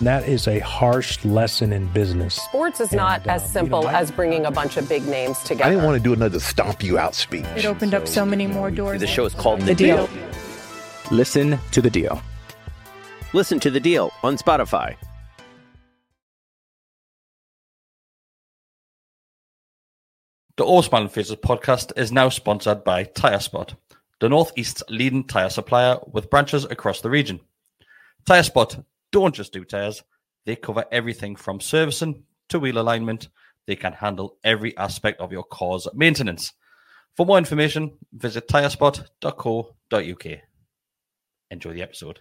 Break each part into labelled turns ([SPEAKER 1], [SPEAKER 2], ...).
[SPEAKER 1] That is a harsh lesson in business.
[SPEAKER 2] Sports is not
[SPEAKER 1] And, uh,
[SPEAKER 2] as simple
[SPEAKER 1] you know, I-
[SPEAKER 2] as bringing a bunch of big names together.
[SPEAKER 3] I didn't want to do another stomp you out speech.
[SPEAKER 4] It opened up so many more doors.
[SPEAKER 5] The show is called The,
[SPEAKER 4] The
[SPEAKER 5] deal.
[SPEAKER 4] Deal.
[SPEAKER 6] Listen to The Deal.
[SPEAKER 5] Listen to The Deal on Spotify.
[SPEAKER 7] The Osman Faces podcast is now sponsored by TyreSpot, the Northeast's leading tire supplier with branches across the region. TyreSpot don't just do tires, they cover everything from servicing to wheel alignment. They can handle every aspect of your car's maintenance. For more information, visit tyrespot.co.uk. Enjoy the episode.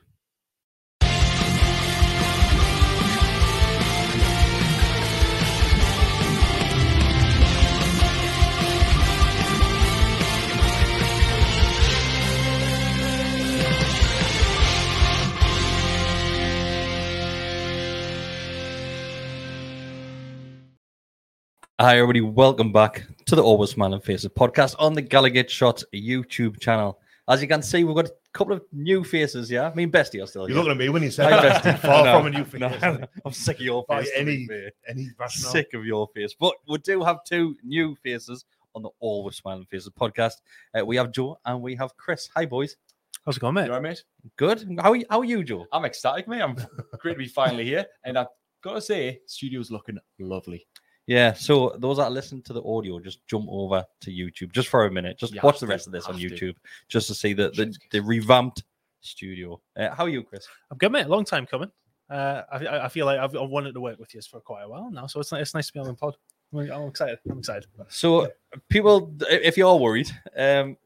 [SPEAKER 7] Hi, everybody. Welcome back to the All With Smiling Faces podcast on the Gallowgate Shots YouTube channel. As you can see, we've got a couple of new faces. Yeah, I mean, Bestie are still
[SPEAKER 3] You're
[SPEAKER 7] here.
[SPEAKER 3] looking at me when you said
[SPEAKER 7] Hi,
[SPEAKER 3] that.
[SPEAKER 7] Bestie.
[SPEAKER 3] Far
[SPEAKER 7] No,
[SPEAKER 3] from a new face.
[SPEAKER 7] no,
[SPEAKER 3] isn't?
[SPEAKER 7] I'm sick of your face. to
[SPEAKER 3] any
[SPEAKER 7] be fair.
[SPEAKER 3] any rationale.
[SPEAKER 7] sick of your face. But we do have two new faces on the All With Smiling Faces podcast. Uh, we have Joe and we have Chris. Hi, boys.
[SPEAKER 1] How's it going, mate?
[SPEAKER 8] You all right, mate?
[SPEAKER 7] Good. How are you, how are you Joe?
[SPEAKER 8] I'm ecstatic, mate. I'm great to be finally here. And I've got to say, studio's looking lovely.
[SPEAKER 7] Yeah. So those that listen to the audio, just jump over to YouTube just for a minute. Just
[SPEAKER 8] You
[SPEAKER 7] watch
[SPEAKER 8] have
[SPEAKER 7] the
[SPEAKER 8] to,
[SPEAKER 7] rest of this on
[SPEAKER 8] have to.
[SPEAKER 7] YouTube just to see the the, the revamped studio. Uh, how are you, Chris?
[SPEAKER 1] I'm good, mate. Long time coming. Uh, I, I- I feel like I've, I've wanted to work with you for quite a while now, so it's, ni- it's nice to be on the pod. I'm I'm excited. I'm excited.
[SPEAKER 7] So people, if you're worried, um,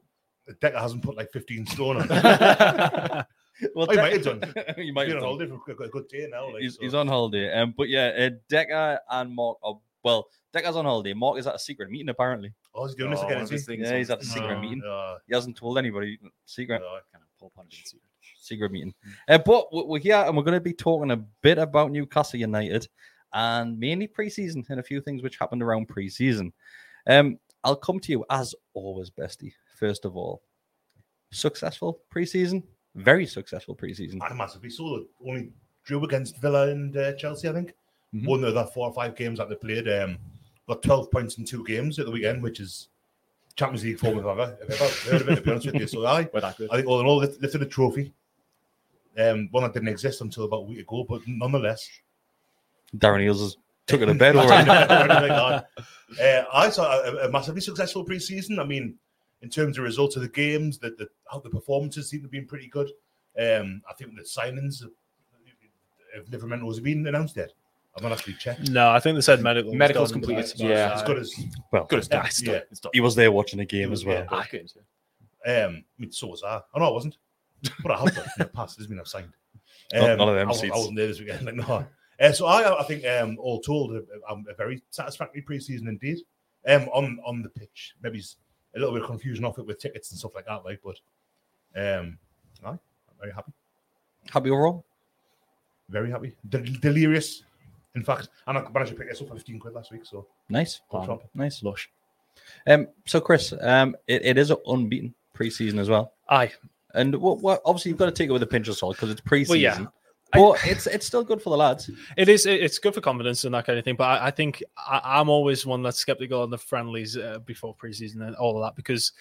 [SPEAKER 3] Decker hasn't put like 15 stone on.
[SPEAKER 7] well,
[SPEAKER 3] Oh, he might have done.
[SPEAKER 7] you might
[SPEAKER 3] He's
[SPEAKER 7] have
[SPEAKER 3] on
[SPEAKER 7] done.
[SPEAKER 3] holiday for a good, good day now. Like,
[SPEAKER 7] he's,
[SPEAKER 3] so.
[SPEAKER 7] he's on holiday. Um, but yeah, uh, Decker and Mark are well. Decker's on holiday. Mark is at a secret meeting apparently.
[SPEAKER 3] Oh, he's doing this
[SPEAKER 8] Oh,
[SPEAKER 3] again, is he?
[SPEAKER 7] Yeah, he's at a secret
[SPEAKER 3] Oh,
[SPEAKER 7] meeting.
[SPEAKER 3] uh,
[SPEAKER 7] He hasn't told anybody. Secret.
[SPEAKER 3] uh,
[SPEAKER 8] Kind of pull in secret.
[SPEAKER 7] secret meeting. Uh, but we- we're here and we're going to be talking a bit about Newcastle United and mainly preseason and a few things which happened around preseason. Um, I'll come to you as always, Bestie. First of all, successful preseason, very successful preseason.
[SPEAKER 3] I massively saw the Only drew against Villa and uh, Chelsea, I think.
[SPEAKER 7] Mhm.
[SPEAKER 3] Won the other four or five games that they played. Um, got 12 points in two games at the weekend, which is Champions League form if I've ever, if ever heard of it, to be honest with you. So I,
[SPEAKER 8] that.
[SPEAKER 3] I think all in all, lift- lifted a trophy. Um, one that didn't exist until about a week ago, but nonetheless,
[SPEAKER 7] Darren Eales has took it to bed
[SPEAKER 3] Already
[SPEAKER 7] already.
[SPEAKER 3] Uh, I saw a, a massively successful preseason. I mean, in terms of results of the games, that the, how the performances seem to have been pretty good. Um, I think the signings of, of Livramento has been announced yet. I've not actually checked.
[SPEAKER 1] No, I think they said medical. was
[SPEAKER 8] Medical's
[SPEAKER 1] done,
[SPEAKER 8] completed,
[SPEAKER 1] that's-
[SPEAKER 8] yeah.
[SPEAKER 3] As good as
[SPEAKER 7] well,
[SPEAKER 8] Good as
[SPEAKER 3] Yeah,
[SPEAKER 8] done. It's
[SPEAKER 3] yeah.
[SPEAKER 8] done. It's done.
[SPEAKER 7] he was there watching the game as well.
[SPEAKER 3] Yeah.
[SPEAKER 8] Ah, good.
[SPEAKER 3] um, I mean, so was I. Oh no, I wasn't. But I have done in the past. Doesn't mean I've signed.
[SPEAKER 7] Not- none of them
[SPEAKER 3] I,
[SPEAKER 7] seats.
[SPEAKER 3] I wasn't there this weekend. Like, no. Uh, so I, I think, um, all told, a, a, a very satisfactory preseason indeed. Um, on on the pitch, maybe a little bit of confusion off it with tickets and stuff like that. Like, but um, aye, I'm very happy,
[SPEAKER 7] Happy overall?
[SPEAKER 3] very happy, Del- delirious. In fact, and I managed to pick this up for 15 quid last week. So
[SPEAKER 7] Nice.
[SPEAKER 3] good.
[SPEAKER 7] Nice. Lush. Um, so Chris, um, it, it is an unbeaten preseason as well.
[SPEAKER 1] Aye.
[SPEAKER 7] And what, what obviously you've got to take it with a pinch of salt because it's preseason.
[SPEAKER 1] Well, yeah.
[SPEAKER 7] But it's it's still good for the lads.
[SPEAKER 1] It is. It's good for confidence and that kind of thing. But I, I think I, I'm always one that's skeptical on the friendlies uh, before preseason and all of that because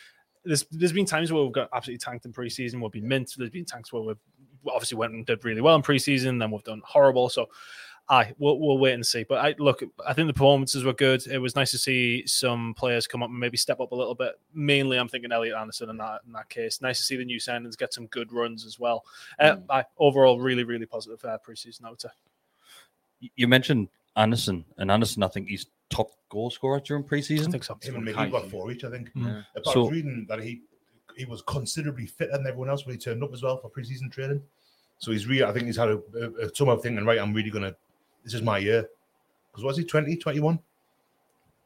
[SPEAKER 1] there's there's been times where we've got absolutely tanked in preseason. We've been mint. There's been times where we've obviously went and did really well in preseason. Then we've done horrible. So. I we'll, we'll wait and see, but I look. I think the performances were good. It was nice to see some players come up and maybe step up a little bit. Mainly, I'm thinking Elliot Anderson in that in that case. Nice to see the new signings get some good runs as well. Uh, I, overall, really, really positive uh, preseason. I would say.
[SPEAKER 7] You mentioned Anderson, and Anderson, I think he's top goal scorer during preseason.
[SPEAKER 1] I think so.
[SPEAKER 3] Him and Miggy got four each, I think.
[SPEAKER 1] Mm.
[SPEAKER 3] But I
[SPEAKER 7] So-
[SPEAKER 3] was reading that he he was considerably fitter than everyone else when he turned up as well for preseason training. So he's really, I think he's had a, a, a some of thinking, right, I'm really going to, this is my year. Because was he 20, 21?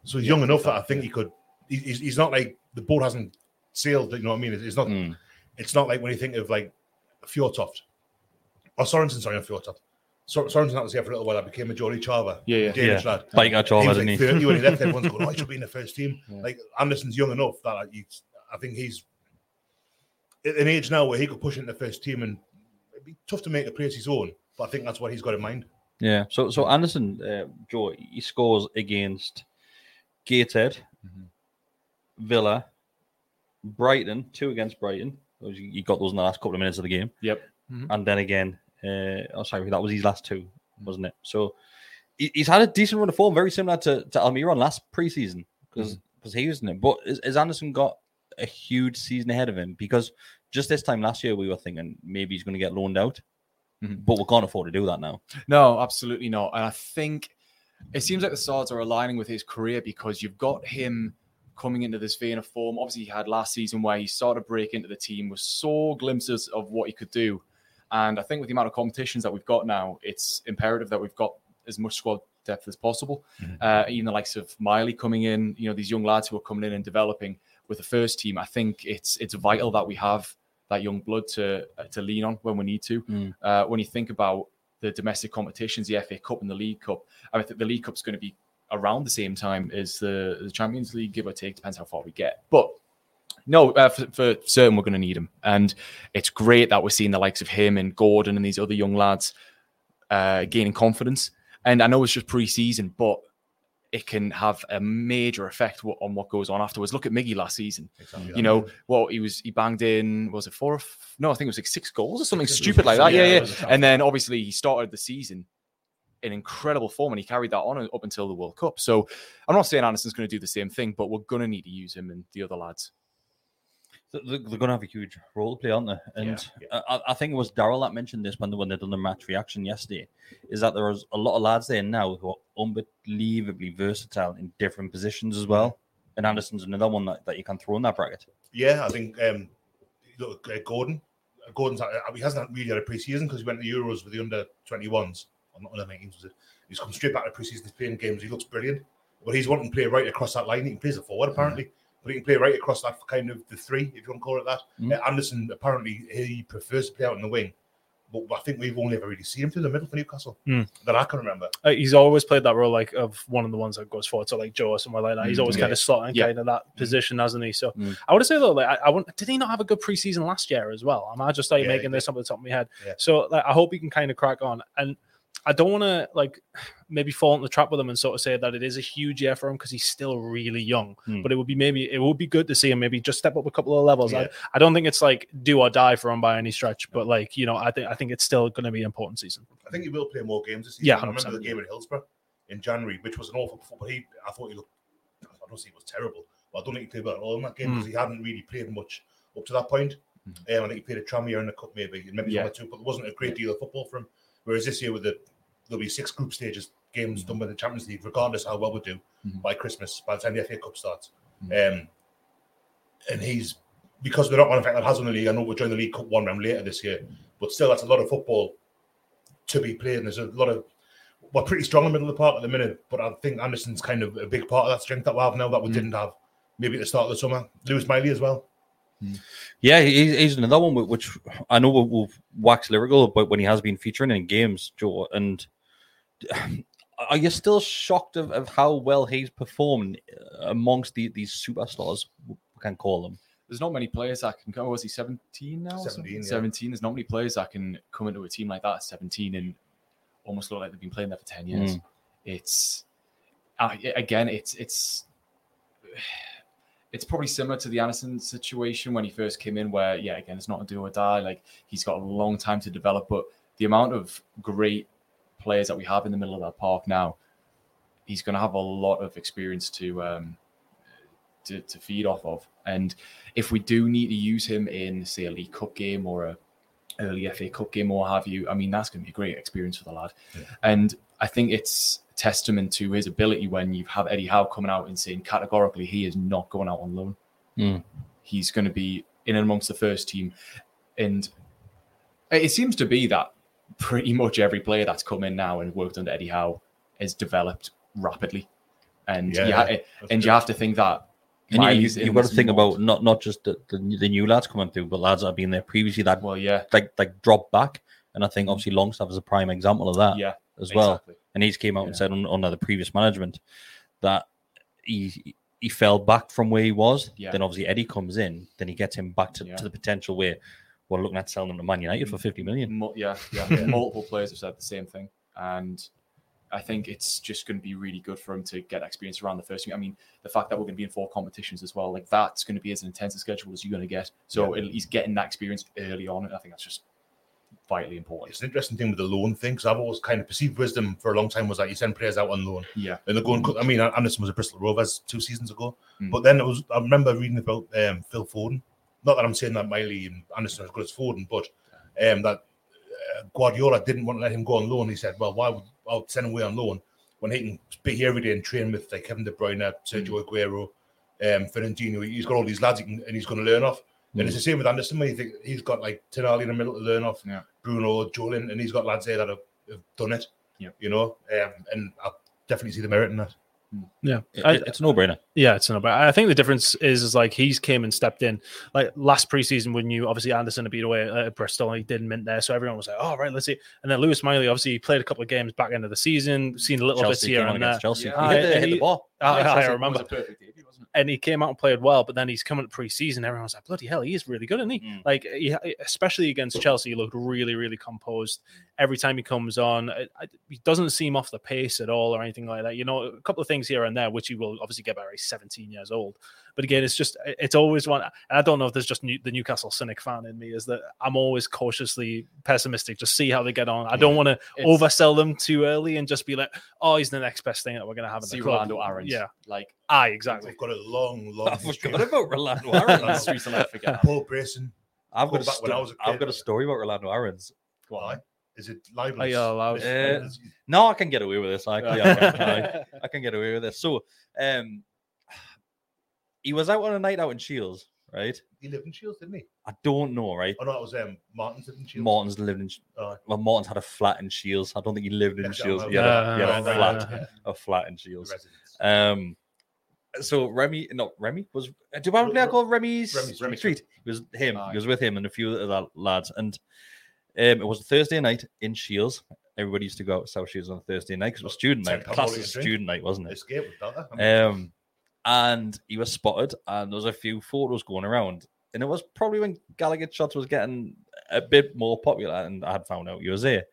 [SPEAKER 3] So he's young enough that I think he could, he's, he's not like, the boat hasn't sailed, you know what I mean? It's, not,
[SPEAKER 7] Mm.
[SPEAKER 3] it's not like when you think of like Fjordtoft. Or Sorensen, sorry, not Fjordtoft. Sor- Sorensen that was here for a little while. I became a Jolly Charver.
[SPEAKER 8] Yeah, yeah.
[SPEAKER 3] Danish
[SPEAKER 7] Yeah.
[SPEAKER 3] lad.
[SPEAKER 7] Charver,
[SPEAKER 3] He was
[SPEAKER 7] didn't
[SPEAKER 3] like
[SPEAKER 7] he?
[SPEAKER 3] when he left. Everyone's going, oh, he should be in the first team.
[SPEAKER 8] Yeah.
[SPEAKER 3] Like Anderson's young enough that like, he's, I think he's at an age now where he could push into the first team and it'd be tough to make a place his own. But I think that's what he's got in mind.
[SPEAKER 7] Yeah. So so Anderson, uh, Joe, he scores against Gateshead, Villa, Brighton, two against Brighton. Those- You got those in the last couple of minutes of the game.
[SPEAKER 8] Yep.
[SPEAKER 7] And then again, uh, oh sorry, that was his last two, wasn't it? So he- he's had a decent run of form, very similar to, to Almiron last preseason because because he was in it. But has, has Anderson got a huge season ahead of him? Because just this time last year we were thinking maybe he's going to get loaned out,
[SPEAKER 8] Mhm.
[SPEAKER 7] but we can't afford to do that now.
[SPEAKER 8] No, absolutely not. And I think it seems like the stars are aligning with his career because you've got him coming into this vein of form. Obviously, he had last season where he started to break into the team, was saw glimpses of what he could do. And I think with the amount of competitions that we've got now, it's imperative that we've got as much squad depth as possible. Uh, even the likes of Miley coming in, you know, these young lads who are coming in and developing with the first team. I think it's it's vital that we have that young blood to to lean on when we need to.
[SPEAKER 7] Mm.
[SPEAKER 8] Uh, when you think about the domestic competitions, the FA Cup and the League Cup, I think the League Cup's going to be around the same time as the, the Champions League, give or take, depends how far we get. But no, uh, for, for certain, we're going to need him. And it's great that we're seeing the likes of him and Gordon and these other young lads uh, gaining confidence. And I know it's just pre-season, but it can have a major effect on what goes on afterwards. Look at Miggy last season.
[SPEAKER 3] Exactly.
[SPEAKER 8] You know, well, he was he banged in was it four? or f- No, I think it was like six goals or something stupid like that.
[SPEAKER 3] yeah,
[SPEAKER 8] Yeah, yeah.
[SPEAKER 3] was a tough
[SPEAKER 8] And then obviously he started the season in incredible form, and he carried that on up until the World Cup. So I'm not saying Anderson's going to do the same thing, but we're going to need to use him and the other lads.
[SPEAKER 7] They're, going to have a huge role to play, aren't they? And I, I- I think it was Daryl that mentioned this when they, when they done the match reaction yesterday. Is that there was a lot of lads there now who are unbelievably versatile in different positions as well. And Anderson's another one that, that you can throw in that bracket.
[SPEAKER 3] Yeah, I think um, look, uh, Gordon. uh, Gordon's uh, he hasn't really had a preseason because he went to the Euros with the under 21s or not under 19s. Was it? He's come straight back to preseason. He's playing games. He looks brilliant. But he's wanting to play right across that line. He plays play a forward apparently, but he can play right across that kind of the three, if you want to call it that.
[SPEAKER 7] Mm.
[SPEAKER 3] Uh, Anderson apparently he prefers to play out in the wing, but I think we've only ever really seen him through the middle for Newcastle
[SPEAKER 1] Mm.
[SPEAKER 3] that I can remember.
[SPEAKER 1] Uh, he's always played that role like of one of the ones that goes forward, so like Joe or somewhere like that. He's
[SPEAKER 8] Mm,
[SPEAKER 1] always
[SPEAKER 3] yeah.
[SPEAKER 1] kind of slotting
[SPEAKER 8] Yeah.
[SPEAKER 1] kind of that position, hasn't he? So
[SPEAKER 7] Mm.
[SPEAKER 1] I would say though, like I, I want, did he not have a good preseason last year as well? Am I just like
[SPEAKER 3] Yeah,
[SPEAKER 1] making this up at the top of my head?
[SPEAKER 3] Yeah.
[SPEAKER 1] So like I hope he can kind of crack on and. I don't want to like maybe fall into the trap with him and sort of say that it is a huge year for him because he's still really young.
[SPEAKER 7] Hmm.
[SPEAKER 1] But it would be maybe it would be good to see him maybe just step up a couple of levels.
[SPEAKER 3] Yeah.
[SPEAKER 1] I, I don't think it's like do or die for him by any stretch, but like you know, I think I think it's still going to be an important season.
[SPEAKER 3] I think he will play more games this season.
[SPEAKER 1] Yeah,
[SPEAKER 3] I remember
[SPEAKER 1] 100%,
[SPEAKER 3] the game at Hillsborough in January, which was an awful performance. But he, I thought he looked. I don't say he was terrible, but I don't think he played well at all in that game
[SPEAKER 1] Mm.
[SPEAKER 3] because he hadn't really played much up to that point. Um, I think he played a Tranmere in the cup, maybe, and maybe
[SPEAKER 8] Yeah.
[SPEAKER 3] one or two, but there wasn't a great deal of football for him. Whereas this year, with the there'll be six group stages games done by the Champions League, regardless how well we do
[SPEAKER 8] Mhm.
[SPEAKER 3] by Christmas, by the time the FA Cup starts. Um, and he's because we're not one effect that has on the league. I know we're joining the League Cup one round later this year, but still, that's a lot of football to be played. And there's a lot of we're pretty strong in the middle of the park at the minute, but I think Anderson's kind of a big part of that strength that we have now that we didn't have maybe at the start of the summer. Lewis Miley as well.
[SPEAKER 7] Yeah, he, he's another one which I know we'll, we'll wax lyrical about when he has been featuring in games, Joe. And are you still shocked of, of how well he's performed amongst the, these superstars? We can call them.
[SPEAKER 8] there's not many players that can go. Was he 17 now?
[SPEAKER 3] 17, yeah.
[SPEAKER 8] 17. There's not many players that can come into a team like that at 17 and almost look like they've been playing there for 10 years.
[SPEAKER 7] Mm.
[SPEAKER 8] It's uh, again, it's it's it's probably similar to the Anderson situation when he first came in, where yeah, again, it's not a do or die. Like he's got a long time to develop, but the amount of great players that we have in the middle of that park now, he's going to have a lot of experience to um, to, to feed off of. And if we do need to use him in, say, a League Cup game or a early FA Cup game or what have you, I mean, that's going to be a great experience for the lad. And I think it's a testament to his ability when you have Eddie Howe coming out and saying categorically he is not going out on loan.
[SPEAKER 7] Mm.
[SPEAKER 8] He's going to be in and amongst the first team. And it seems to be that pretty much every player that's come in now and worked under Eddie Howe has developed rapidly. And
[SPEAKER 3] Yeah,
[SPEAKER 8] you ha-
[SPEAKER 3] that's
[SPEAKER 8] and you have to think that
[SPEAKER 7] And you,
[SPEAKER 8] Miley's
[SPEAKER 7] you,
[SPEAKER 8] in
[SPEAKER 7] have got to think
[SPEAKER 8] mold.
[SPEAKER 7] about not not just the, the, the new lads coming through, but lads that have been there previously that
[SPEAKER 8] well, yeah,
[SPEAKER 7] like like drop back. And I think obviously Longstaff is a prime example of that
[SPEAKER 8] yeah,
[SPEAKER 7] as well.
[SPEAKER 8] exactly.
[SPEAKER 7] And he's came out and said on, under the previous management that he he fell back from where he was.
[SPEAKER 8] Yeah.
[SPEAKER 7] Then obviously Eddie comes in, then he gets him back to,
[SPEAKER 8] Yeah.
[SPEAKER 7] to the potential where we're looking at selling him to Man United for mm. fifty million.
[SPEAKER 8] Yeah, yeah. Multiple players have said the same thing, and I think it's just going to be really good for him to get experience around the first team. I mean, the fact that we're going to be in four competitions as well, like that's going to be as intense a schedule as you're going to get. So it- he's getting that experience early on, and I think that's just vitally important.
[SPEAKER 3] It's an interesting thing with the loan thing because I've always kind of perceived wisdom for a long time was that you send players out on loan
[SPEAKER 8] Yeah,
[SPEAKER 3] and they're going. I mean, Anderson was at Bristol Rovers two seasons ago,
[SPEAKER 8] Mm.
[SPEAKER 3] but then it was. I remember reading about um, Phil Foden. Not that I'm saying that Miley and Anderson are as good as Foden, but um, that uh, Guardiola didn't want to let him go on loan. He said, "Well, why would I send him away on loan when he can be here every day and train with like Kevin De Bruyne, Sergio Aguero, um, Fernandinho? He's got all these lads he can, and he's going to learn off." And it's the same with Anderson. When you think he's got like Tonali in the middle to learn off,
[SPEAKER 8] Yeah.
[SPEAKER 3] Bruno, Jolin, and he's got lads there that have, have done it.
[SPEAKER 8] Yeah.
[SPEAKER 3] You know, um, and I definitely see the merit in that.
[SPEAKER 1] Yeah,
[SPEAKER 7] It-
[SPEAKER 1] I-
[SPEAKER 7] it's a no brainer.
[SPEAKER 1] Yeah, it's not bad. I think the difference is, is like he's came and stepped in. Like last preseason, when you obviously Anderson had beat away at Bristol, he didn't mint there, so everyone was like, "Oh, right, let's see." And then Lewis Miley obviously played a couple of games back end of the season, seen a little
[SPEAKER 7] Chelsea
[SPEAKER 1] bit here and there.
[SPEAKER 7] against Chelsea.
[SPEAKER 8] Yeah.
[SPEAKER 7] He hit the, hit the ball.
[SPEAKER 1] Ah,
[SPEAKER 8] Yeah,
[SPEAKER 1] I remember.
[SPEAKER 8] was a perfect debut, wasn't it?
[SPEAKER 1] And he came out and played well, but then he's coming to preseason. everyone's like, "Bloody hell, he is really good, isn't he?"
[SPEAKER 7] Mm.
[SPEAKER 1] Like, he, especially against Chelsea, he looked really, really composed. Every time he comes on, it, it- he doesn't seem off the pace at all or anything like that. You know, a couple of things here and there, which he will obviously get by. He's 17 years old, but again, it's just it's always one. And I don't know if there's just new, the Newcastle cynic fan in me is that I'm always cautiously pessimistic. Just see how they get on. I don't want to oversell them too early and just be like, "Oh, he's the next best thing that we're going to have in
[SPEAKER 8] See
[SPEAKER 1] the club."
[SPEAKER 8] Rolando Aarons.
[SPEAKER 1] Yeah,
[SPEAKER 8] like
[SPEAKER 1] I exactly.
[SPEAKER 3] We've got a long, long
[SPEAKER 7] I
[SPEAKER 3] history.
[SPEAKER 7] forgot about Rolando
[SPEAKER 8] the
[SPEAKER 7] Aarons.
[SPEAKER 8] streets will never forget.
[SPEAKER 3] Paul Grayson.
[SPEAKER 7] I've got, a
[SPEAKER 3] back when I
[SPEAKER 7] sto-
[SPEAKER 3] was a
[SPEAKER 7] I've got a story about Rolando Aarons.
[SPEAKER 3] Why? Is it libelous?
[SPEAKER 1] Are you allowed?
[SPEAKER 7] Uh, No, I can get away with this. Actually, I, can, I, I can get away with this. So, um, he was out on a night out in Shields, right?
[SPEAKER 3] He lived in Shields, didn't he?
[SPEAKER 7] I don't know, right?
[SPEAKER 3] Oh no, it was um, Martin's lived in Shields.
[SPEAKER 7] Martin's lived in.
[SPEAKER 3] Oh.
[SPEAKER 7] Well, Martin's had a flat in Shields. I don't think he lived in
[SPEAKER 3] Yeah,
[SPEAKER 7] Shields.
[SPEAKER 3] I
[SPEAKER 7] He had a, a
[SPEAKER 1] Yeah,
[SPEAKER 7] flat,
[SPEAKER 1] yeah,
[SPEAKER 7] a flat in Shields. Um, so Remy, no Remy was. Do I
[SPEAKER 3] Re-
[SPEAKER 7] call Remy's
[SPEAKER 3] Remie
[SPEAKER 7] Streete. Street? It was him.
[SPEAKER 8] Aye.
[SPEAKER 7] He was with him and a few of the lads, and um, it was a Thursday night in Shields. Everybody used to go out to South Shields on a Thursday night because it was student night, class
[SPEAKER 3] all you
[SPEAKER 7] as
[SPEAKER 3] drink.
[SPEAKER 7] student night, wasn't it?
[SPEAKER 3] Escape with that.
[SPEAKER 7] Um, and he was spotted, and there was a few photos going around, and it was probably when Gallowgate shots was getting a bit more popular, and I had found out he was there,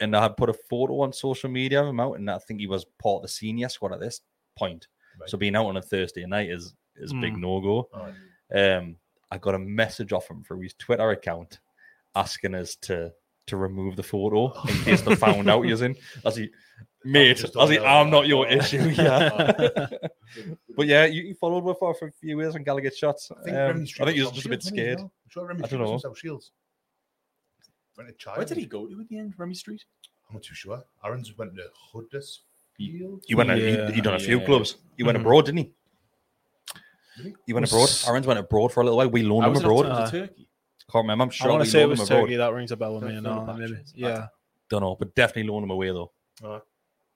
[SPEAKER 7] and I had put a photo on social media of him out, and I think he was part of the senior squad at this point.
[SPEAKER 3] Right.
[SPEAKER 7] So being out on a Thursday night is is a big
[SPEAKER 1] Mm.
[SPEAKER 7] no go.
[SPEAKER 3] Aye.
[SPEAKER 7] Um, I got a message off him through his Twitter account asking us to to remove the photo in case they found out he's in. As he, mate,
[SPEAKER 3] just
[SPEAKER 7] as he,
[SPEAKER 3] don't.
[SPEAKER 7] I'm not your issue. Yeah. but yeah, you, you followed with for, for a few years on Gallowgate shots.
[SPEAKER 3] I think,
[SPEAKER 7] Um, I think he
[SPEAKER 3] was
[SPEAKER 7] was just a bit
[SPEAKER 3] Shields, wasn't he,
[SPEAKER 7] scared.
[SPEAKER 3] as? I'm sure Remy
[SPEAKER 7] I don't know.
[SPEAKER 3] South Shields. Went to child.
[SPEAKER 8] Where did he go to at the end? Remie Streete.
[SPEAKER 3] I'm not too sure. Aaron's went to Huddersfield.
[SPEAKER 7] He went.
[SPEAKER 1] Yeah,
[SPEAKER 7] he, he done a few
[SPEAKER 8] yeah.
[SPEAKER 7] clubs. He went
[SPEAKER 1] Mhm.
[SPEAKER 7] abroad, didn't he?
[SPEAKER 3] Did he?
[SPEAKER 7] He went abroad. Aaron's went abroad for a little while. We loaned
[SPEAKER 8] I
[SPEAKER 7] him
[SPEAKER 8] was
[SPEAKER 7] abroad.
[SPEAKER 8] abroad.
[SPEAKER 1] Uh,
[SPEAKER 8] to Turkey.
[SPEAKER 7] Can't remember. I'm
[SPEAKER 1] I
[SPEAKER 7] sure
[SPEAKER 1] want to say it was
[SPEAKER 7] him abroad.
[SPEAKER 1] Turkey. That rings a bell with me. No, maybe.
[SPEAKER 8] it.
[SPEAKER 1] Yeah.
[SPEAKER 7] Don't know, but definitely loaned him away though.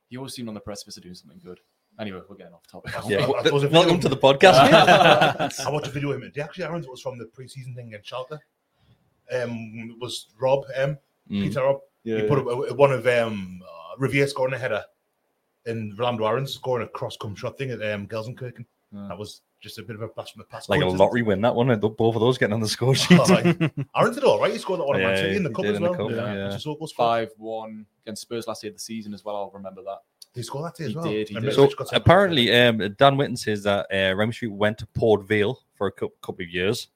[SPEAKER 8] He always seemed on the precipice of doing something good. Anyway, we're getting off topic.
[SPEAKER 7] Yeah.
[SPEAKER 3] I- I
[SPEAKER 7] Welcome
[SPEAKER 3] you-
[SPEAKER 7] to the podcast.
[SPEAKER 3] I watched a video of him. Actually, Aaron's was from the pre-season thing in Schalke. Um, it was Rob M.
[SPEAKER 7] Mm.
[SPEAKER 3] Peter Rob. Yeah, he put a, one of um, uh, Riviere scoring a header, and Rolando Aaron's scoring a cross come shot thing at um, Gelsenkirchen.
[SPEAKER 8] Yeah.
[SPEAKER 3] That was just a bit of a blast from the past.
[SPEAKER 7] Like a lottery win, that one. Both of those getting on the score sheet.
[SPEAKER 3] Oh, like, Aaron did all right. He scored that one at
[SPEAKER 7] Yeah,
[SPEAKER 3] in the cup as well.
[SPEAKER 7] cup, yeah.
[SPEAKER 3] Which is so good.
[SPEAKER 8] Five one against Spurs last year of the season as well. I'll remember that.
[SPEAKER 3] Did he score that day as
[SPEAKER 8] He
[SPEAKER 3] well?
[SPEAKER 8] did, he did.
[SPEAKER 7] So
[SPEAKER 3] Mitrovic got sent off.
[SPEAKER 7] apparently, um, Dan Witten says that uh, Remie Streete went to Port Vale for a couple of years,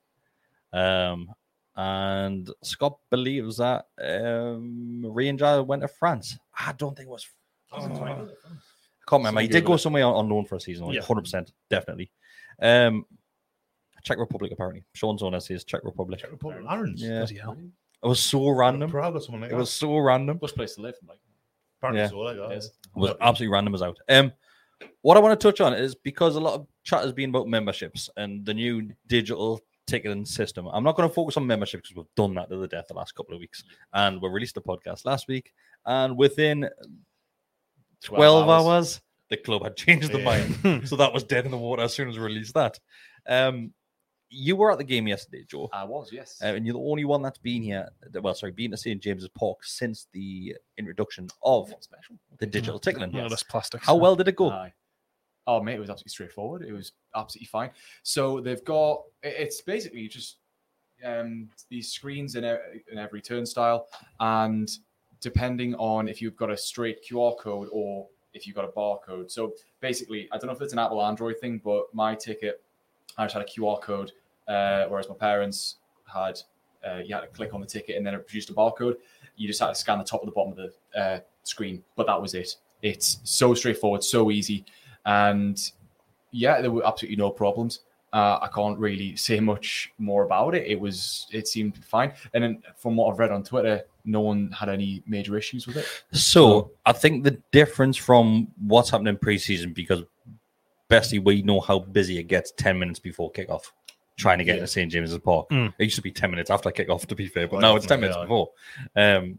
[SPEAKER 7] um, and Scott believes that um, Ranger went to France. I don't think it was.
[SPEAKER 3] I
[SPEAKER 7] Oh,
[SPEAKER 3] China.
[SPEAKER 7] I can't remember. He did go
[SPEAKER 8] it.
[SPEAKER 7] somewhere on, on loan for a season, like
[SPEAKER 1] Yeah.
[SPEAKER 7] 100%, definitely. Um, Czech Republic, apparently. Sean's on says Czech Republic.
[SPEAKER 3] Czech Republic. Aaron's.
[SPEAKER 7] Yeah.
[SPEAKER 1] Bloody hell.
[SPEAKER 7] It was so random.
[SPEAKER 3] Prague or something like
[SPEAKER 7] It
[SPEAKER 3] that.
[SPEAKER 7] was so random.
[SPEAKER 8] Bush place to live. Like,
[SPEAKER 3] Apparently
[SPEAKER 7] yeah.
[SPEAKER 3] so. Like, that.
[SPEAKER 8] Yes.
[SPEAKER 7] It was absolutely random as out. Um, what I want to touch on is because a lot of chat has been about memberships and the new digital ticketing system. I'm not going to focus on membership because we've done that to the death the last couple of weeks, and we released the podcast last week, and within 12,
[SPEAKER 8] 12
[SPEAKER 7] hours.
[SPEAKER 8] hours.
[SPEAKER 7] the club had changed their
[SPEAKER 3] Yeah.
[SPEAKER 7] mind, so that was dead in the water as soon as we released that. Um, you were at the game yesterday, Joe.
[SPEAKER 8] I was, yes.
[SPEAKER 7] Uh, and you're the only one that's been here. Well, sorry, been to St James's Park since the introduction of
[SPEAKER 8] What special?
[SPEAKER 7] the digital ticketing.
[SPEAKER 1] No, that's plastic.
[SPEAKER 7] How well did it go?
[SPEAKER 8] Aye. Oh mate, it was absolutely straightforward. It was absolutely fine. So they've got it's basically just um, these screens in, in every turnstile, and depending on if you've got a straight QR code or if you've got a barcode. So basically, I don't know if it's an Apple Android thing, but my ticket, I just had a QR code, uh, whereas my parents had uh, you had to click on the ticket and then it produced a barcode. You just had to scan the top of the bottom of the uh, screen, but that was it. It's so straightforward, so easy, and yeah, there were absolutely no problems. Uh, I can't really say much more about it. It was, it seemed fine, and then from what I've read on Twitter, no one had any major issues with it.
[SPEAKER 7] So I think the difference from what's happening preseason because basically we know how busy it gets ten minutes before kickoff, trying to get
[SPEAKER 3] Yeah.
[SPEAKER 7] into St James's Park.
[SPEAKER 1] Mm.
[SPEAKER 7] It used to be ten minutes after kickoff, to be fair, but
[SPEAKER 3] Well,
[SPEAKER 7] now it's ten minutes
[SPEAKER 3] yeah.
[SPEAKER 7] before. Um,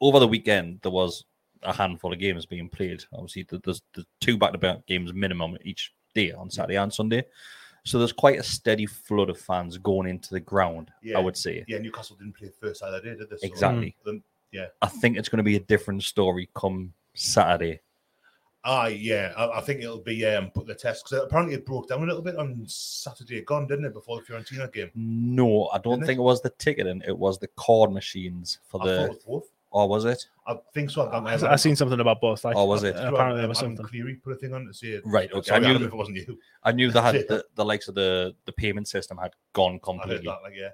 [SPEAKER 7] over the weekend, there was a handful of games being played. Obviously, th- there's the two back-to-back games minimum each day on Saturday and Sunday. So there's quite a steady flood of fans going into the ground.
[SPEAKER 3] Yeah.
[SPEAKER 7] I would say.
[SPEAKER 3] Yeah, Newcastle didn't play the first either did they? So,
[SPEAKER 7] Exactly.
[SPEAKER 3] then- yeah.
[SPEAKER 7] I think it's going to be a different story come Saturday.
[SPEAKER 3] Ah, yeah. I, I think it'll be um, put the test because apparently it broke down a little bit on Saturday gone, didn't it, before the Fiorentina game?
[SPEAKER 7] No, I don't
[SPEAKER 3] Didn't
[SPEAKER 7] think it was the ticketing. It was the card machines for
[SPEAKER 3] I it
[SPEAKER 7] the.
[SPEAKER 3] Was both.
[SPEAKER 7] Or was it?
[SPEAKER 3] I think so. I,
[SPEAKER 1] I, I seen something about both. Like,
[SPEAKER 7] Or was it?
[SPEAKER 1] apparently there was something.
[SPEAKER 3] Cleary put a thing on to say it.
[SPEAKER 7] Right, okay.
[SPEAKER 3] I
[SPEAKER 7] I
[SPEAKER 3] knew
[SPEAKER 7] knew
[SPEAKER 3] if it wasn't you.
[SPEAKER 7] I knew they had the, the likes of the the payment system had gone completely.
[SPEAKER 3] I heard that, like, yeah.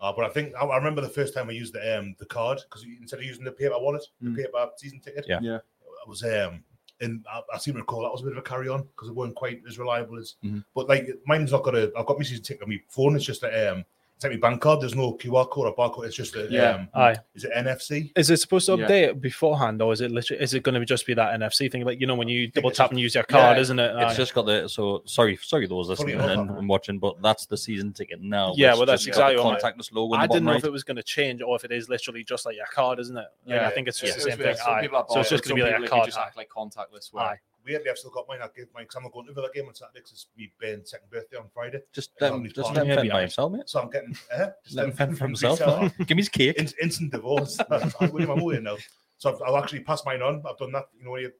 [SPEAKER 3] Uh, but I think I, I remember the first time I used the um the card because instead of using the paper wallet,
[SPEAKER 8] Mm.
[SPEAKER 3] the paper season ticket,
[SPEAKER 7] Yeah.
[SPEAKER 8] Yeah.
[SPEAKER 3] I was um and I, I seem to recall that was a bit of a carry on because it weren't quite as reliable as.
[SPEAKER 7] Mm-hmm.
[SPEAKER 8] Mhm.
[SPEAKER 3] But like mine's not got a. I've got my season ticket on my phone. It's just a um. It's like my bank card. There's no QR code or barcode. It's just a
[SPEAKER 8] Yeah.
[SPEAKER 3] um.
[SPEAKER 1] Aye.
[SPEAKER 3] Is it NFC?
[SPEAKER 1] Is it supposed to
[SPEAKER 8] Yeah.
[SPEAKER 1] update beforehand, or is it literally? Is it going to just be that NFC thing? Like you know, when you double tap
[SPEAKER 3] just-
[SPEAKER 1] and use your card,
[SPEAKER 8] Yeah,
[SPEAKER 1] isn't it?
[SPEAKER 7] It's
[SPEAKER 1] Aye.
[SPEAKER 7] just got the so sorry sorry those listening
[SPEAKER 3] enough,
[SPEAKER 7] and,
[SPEAKER 3] Alan.
[SPEAKER 7] and watching, but that's the season ticket now.
[SPEAKER 1] Yeah, well, that's
[SPEAKER 7] just got the
[SPEAKER 1] exactly
[SPEAKER 7] contactless logo.
[SPEAKER 1] I didn't know
[SPEAKER 7] bottom
[SPEAKER 1] if it was going to change or if it is literally just like your card, isn't it? Like,
[SPEAKER 8] Yeah,
[SPEAKER 1] I think it's just
[SPEAKER 8] It's
[SPEAKER 1] the same
[SPEAKER 8] weird.
[SPEAKER 1] thing.
[SPEAKER 8] Some people
[SPEAKER 1] So it's just going to be like a card.
[SPEAKER 8] just act like contactless. Where
[SPEAKER 1] Aye.
[SPEAKER 3] Weirdly, I've still got mine. I give my because I'm going to the game on Saturday because it's me Ben's second birthday on Friday.
[SPEAKER 7] Just
[SPEAKER 3] It's
[SPEAKER 7] let
[SPEAKER 3] on
[SPEAKER 7] him, just let him by himself, mate.
[SPEAKER 3] So I'm getting uh,
[SPEAKER 7] Just let him fend for himself. Give me his cake.
[SPEAKER 3] In, instant divorce. I'm with him. I'm now. So I've, I've actually passed mine on. I've done that. You know, you,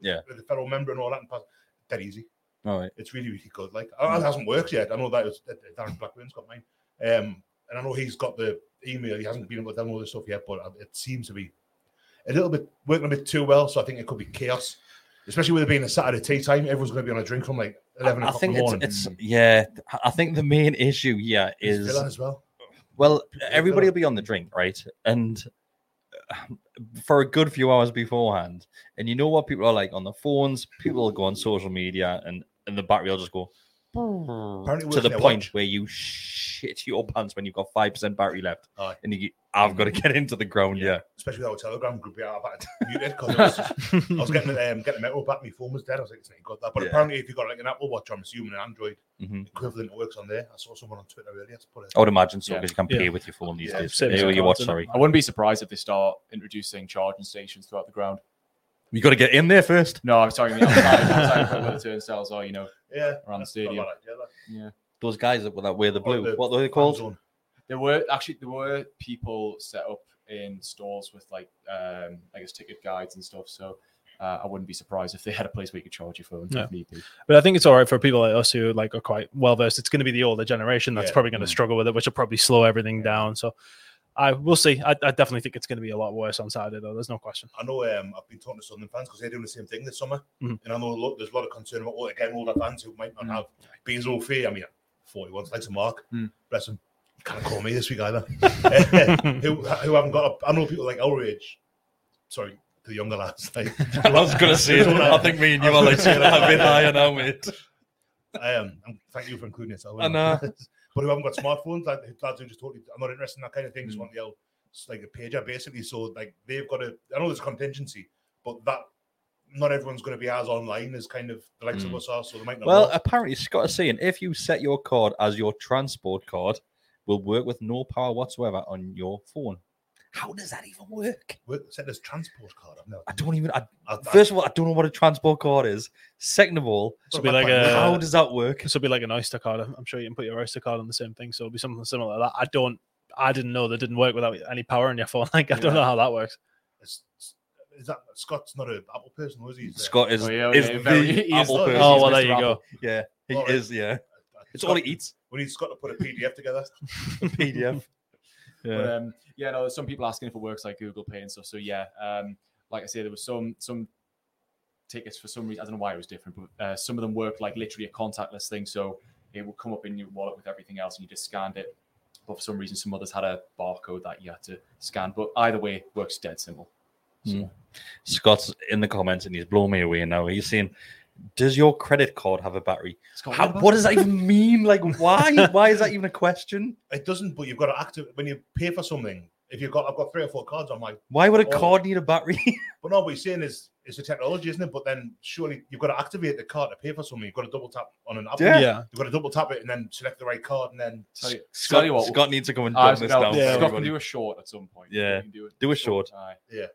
[SPEAKER 7] Yeah.
[SPEAKER 3] with the fellow member and all that, and pass, dead easy.
[SPEAKER 7] All right.
[SPEAKER 3] It's really, really good. Like oh, it hasn't worked yet. I know that was Darren Blackburn's got mine, um, and I know he's got the email. He hasn't been able to download the stuff yet, but it seems to be a little bit working a bit too well. So I think it could be chaos, especially with it being a Saturday tea time. Everyone's going to be on a drink from like eleven
[SPEAKER 7] I
[SPEAKER 3] o'clock
[SPEAKER 7] think
[SPEAKER 3] in the
[SPEAKER 7] it's,
[SPEAKER 3] morning.
[SPEAKER 7] it's yeah. I think the main issue here
[SPEAKER 3] It's
[SPEAKER 7] is
[SPEAKER 3] as well.
[SPEAKER 7] Well, everybody will be on the drink, right? And uh, for a good few hours beforehand, and you know what people are like on the phones. People will go on social media, and and the battery will just go
[SPEAKER 3] Apparently,
[SPEAKER 7] to the point
[SPEAKER 3] watch.
[SPEAKER 7] where you shit your pants when you've got five percent battery left,
[SPEAKER 3] Aye.
[SPEAKER 7] and you I've got to get into the ground. Yeah,
[SPEAKER 3] especially with our Telegram group. Yeah, I've had to mute it because I was, just- I was getting um, getting metal back. My phone was dead. I was like, it's not good that. But
[SPEAKER 7] Yeah.
[SPEAKER 3] apparently, if you've got like an Apple Watch, I'm assuming an Android
[SPEAKER 7] Mhm.
[SPEAKER 3] equivalent works on there. I saw someone on Twitter earlier to put it.
[SPEAKER 7] I would imagine so
[SPEAKER 8] Yeah.
[SPEAKER 7] because you can pay
[SPEAKER 1] Yeah.
[SPEAKER 7] with your phone these
[SPEAKER 3] Yeah,
[SPEAKER 7] days.
[SPEAKER 1] same
[SPEAKER 7] Yeah,
[SPEAKER 1] as
[SPEAKER 7] your watch, sorry.
[SPEAKER 8] I wouldn't be surprised if they start introducing charging stations throughout the ground.
[SPEAKER 7] You got to get in there first.
[SPEAKER 8] No, I'm talking the outside, outside where the turnstiles are. You know,
[SPEAKER 3] Yeah,
[SPEAKER 8] around the stadium.
[SPEAKER 3] not a bad idea,
[SPEAKER 8] yeah.
[SPEAKER 7] Those guys that, that wear the
[SPEAKER 3] Or
[SPEAKER 7] blue.
[SPEAKER 3] the
[SPEAKER 7] what are they called?
[SPEAKER 3] zone.
[SPEAKER 8] There were actually there were people set up in stalls with like um I guess ticket guides and stuff. So uh, I wouldn't be surprised if they had a place where you could charge your phone
[SPEAKER 1] Yeah.
[SPEAKER 8] if need be.
[SPEAKER 1] But I think it's all right for people like us who like are quite well versed. It's going to be the older generation that's
[SPEAKER 3] Yeah.
[SPEAKER 1] probably going to struggle with it, which will probably slow everything down. So I will see. I, I definitely think it's going to be a lot worse on Saturday, though. There's no question.
[SPEAKER 3] I know um, I've been talking to Southern fans because they're doing the same thing this summer,
[SPEAKER 1] Mhm.
[SPEAKER 3] and I know look, there's a lot of concern about well, again older fans who might not have being so fair. I mean, 41 like to Mark,
[SPEAKER 8] Mm.
[SPEAKER 3] bless him, can't call me this week either. who, who haven't got? A, I know people like our age. Sorry, the younger lads. Like,
[SPEAKER 7] I was going to say, I think me and you are like saying a bit higher now, mate.
[SPEAKER 3] I am. Um, thank you for including yourself.
[SPEAKER 7] I know.
[SPEAKER 3] But who haven't got smartphones, like lads who just totally, I'm not interested in that kind of
[SPEAKER 7] Mm.
[SPEAKER 3] thing. Just want the old, it's like a pager basically. So like they've got a. I know there's contingency, but that not everyone's going to be as online as kind of the likes of
[SPEAKER 7] Mm.
[SPEAKER 3] us are. So they might not.
[SPEAKER 7] Well,
[SPEAKER 3] know.
[SPEAKER 7] apparently Scott is saying if you set your card as your transport card, will work with no power whatsoever on your phone. How does that even work?
[SPEAKER 3] Work- set as transport card. I've never.
[SPEAKER 7] I don't even. I,
[SPEAKER 3] I- I-
[SPEAKER 7] first of all, I don't know what a transport card is. Second of all,
[SPEAKER 1] This will be like a
[SPEAKER 7] how does that work?
[SPEAKER 1] This will be like an Oyster card. I'm- I'm sure you can put your Oyster card on the same thing. So it'll be something similar to that. I don't. I didn't know that didn't work without any power in your phone. Like I don't know how that works.
[SPEAKER 3] Is, is that Scott's not an Apple person, was he? He's,
[SPEAKER 7] Scott is,
[SPEAKER 8] Oh, yeah,
[SPEAKER 7] is
[SPEAKER 8] yeah,
[SPEAKER 7] the
[SPEAKER 8] very- he
[SPEAKER 7] Apple
[SPEAKER 3] oh,
[SPEAKER 7] person.
[SPEAKER 1] Oh well,
[SPEAKER 8] Mr.
[SPEAKER 1] there you
[SPEAKER 8] Apple.
[SPEAKER 1] go.
[SPEAKER 7] Yeah, he
[SPEAKER 3] All right.
[SPEAKER 7] is. Yeah, it's all he eats.
[SPEAKER 3] We need Scott to put a PDF together.
[SPEAKER 7] PDF.
[SPEAKER 8] But
[SPEAKER 7] Yeah.
[SPEAKER 8] um, yeah, no, there's some people asking if it works like Google Pay and stuff. So yeah, um, like I say, there was some some tickets for some reason. I don't know why it was different, but uh, some of them worked like literally a contactless thing. So it would come up in your wallet with everything else, and you just scanned it. But for some reason, some others had a barcode that you had to scan. But either way, works dead simple. So,
[SPEAKER 7] Mm. Scott's in the comments and he's blown me away now. He's saying, "Does your credit card have a battery? How,
[SPEAKER 8] what
[SPEAKER 7] does that even mean? Like, why? why is that even a question?
[SPEAKER 3] It doesn't, but you've got to active when you pay for something. If you've got, I've got three or four cards on my.
[SPEAKER 7] Why would a
[SPEAKER 3] Oh.
[SPEAKER 7] card need a battery?
[SPEAKER 3] But no, what you're saying is it's a technology, isn't it? But then surely you've got to activate the card to pay for something. You've got to double tap on an app.
[SPEAKER 7] Yeah.
[SPEAKER 1] Yeah.
[SPEAKER 3] You've got to double tap it and then select the right card and then.
[SPEAKER 8] tell you,
[SPEAKER 7] Scott,
[SPEAKER 8] tell you what,
[SPEAKER 7] Scott needs to come and
[SPEAKER 8] I
[SPEAKER 7] dumb
[SPEAKER 8] was
[SPEAKER 7] this
[SPEAKER 8] gonna-
[SPEAKER 7] down.
[SPEAKER 1] Yeah,
[SPEAKER 8] Scott can do a short at some point.
[SPEAKER 7] Yeah,
[SPEAKER 8] can do,
[SPEAKER 7] do a short.
[SPEAKER 8] Yeah.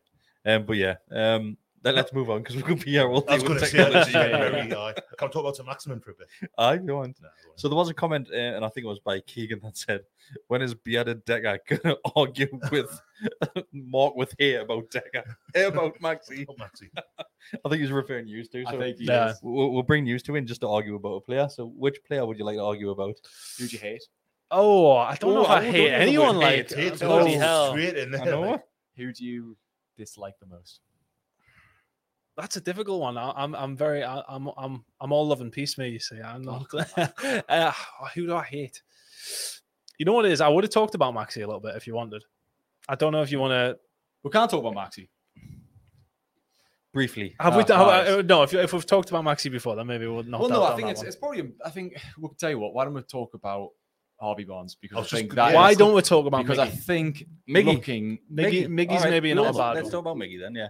[SPEAKER 7] Um, but yeah, um, let, us move on because we could be here all day
[SPEAKER 3] I was
[SPEAKER 7] with
[SPEAKER 3] going to say, let's
[SPEAKER 7] technology.
[SPEAKER 3] very, uh, can I talk about some maximum for a bit?
[SPEAKER 7] Aye, go on.
[SPEAKER 3] No,
[SPEAKER 7] So there was a comment, uh, and I think it was by Keegan that said, "When is bearded Decker going to argue with Mark with hair about Decker, hair about Maxi?"
[SPEAKER 3] Oh, Maxi.
[SPEAKER 7] I think he's referring news to.
[SPEAKER 8] I think he
[SPEAKER 1] Yeah.
[SPEAKER 8] is.
[SPEAKER 7] we'll, we'll bring news to in just to argue about a player. So which player would you like to argue about?
[SPEAKER 8] Who'd you hate?
[SPEAKER 1] Oh, I don't know
[SPEAKER 7] Oh,
[SPEAKER 1] if I
[SPEAKER 7] I
[SPEAKER 1] hate anyone like
[SPEAKER 7] hate.
[SPEAKER 3] Hate's
[SPEAKER 1] bloody
[SPEAKER 3] going
[SPEAKER 1] hell.
[SPEAKER 3] straight in there.
[SPEAKER 7] I know.
[SPEAKER 3] like,
[SPEAKER 8] Who do you dislike the most?
[SPEAKER 1] That's a difficult one. I, I'm I'm very I, I'm I'm I'm all love and peace, me. You see, I'm not. uh, who do I hate? You know what it is? I would have talked about Maxi a little bit if you wanted. I don't know if you want to.
[SPEAKER 8] We can't talk about Maxi.
[SPEAKER 7] Briefly,
[SPEAKER 1] Have we?
[SPEAKER 8] Ah,
[SPEAKER 1] have-
[SPEAKER 8] nice.
[SPEAKER 1] uh, no, if, if we've talked about Maxi before, then maybe we'll not.
[SPEAKER 8] well, no, I think it's, it's probably. I think we'll tell you what. Why don't we talk about Harvey Barnes because
[SPEAKER 3] I
[SPEAKER 8] I,
[SPEAKER 3] just
[SPEAKER 8] think
[SPEAKER 3] gonna-
[SPEAKER 8] that
[SPEAKER 1] Why
[SPEAKER 8] is-
[SPEAKER 1] don't we talk about
[SPEAKER 8] because
[SPEAKER 1] Miggy?
[SPEAKER 8] I think
[SPEAKER 7] Miggy.
[SPEAKER 8] looking
[SPEAKER 1] Miggy, Miggy's
[SPEAKER 7] All right,
[SPEAKER 1] maybe
[SPEAKER 7] you
[SPEAKER 1] not a bad
[SPEAKER 7] Let's
[SPEAKER 1] one.
[SPEAKER 7] talk about Miggy then. Yeah.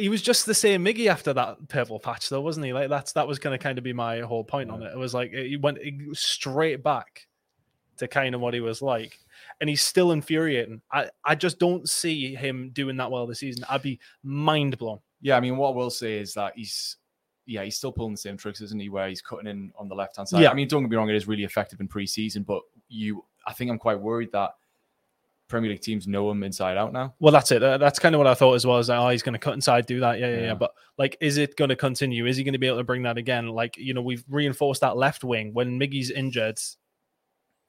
[SPEAKER 1] He was just the same Miggy after that purple patch, though, wasn't he? Like that's that was going to kind of be my whole point on it. It was like he went straight back to kind of what he was like, and he's still infuriating. I I just don't see him doing that well this season. I'd be mind blown.
[SPEAKER 8] Yeah, I mean, what I will say is that he's, yeah, he's still pulling the same tricks, isn't he? Where he's cutting in on the left hand side.
[SPEAKER 1] Yeah.
[SPEAKER 8] I mean, don't get me wrong, it is really effective in preseason, but you, I think I'm quite worried that Premier League teams know him inside out now.
[SPEAKER 1] Well, that's it. Uh, that's kind of what I thought as well. Is like, oh, he's going to cut inside, do that, yeah, yeah, yeah,
[SPEAKER 8] Yeah.
[SPEAKER 1] But like, is it going to continue? Is he going to be able to bring that again? Like, you know, we've reinforced that left wing when Miggy's injured.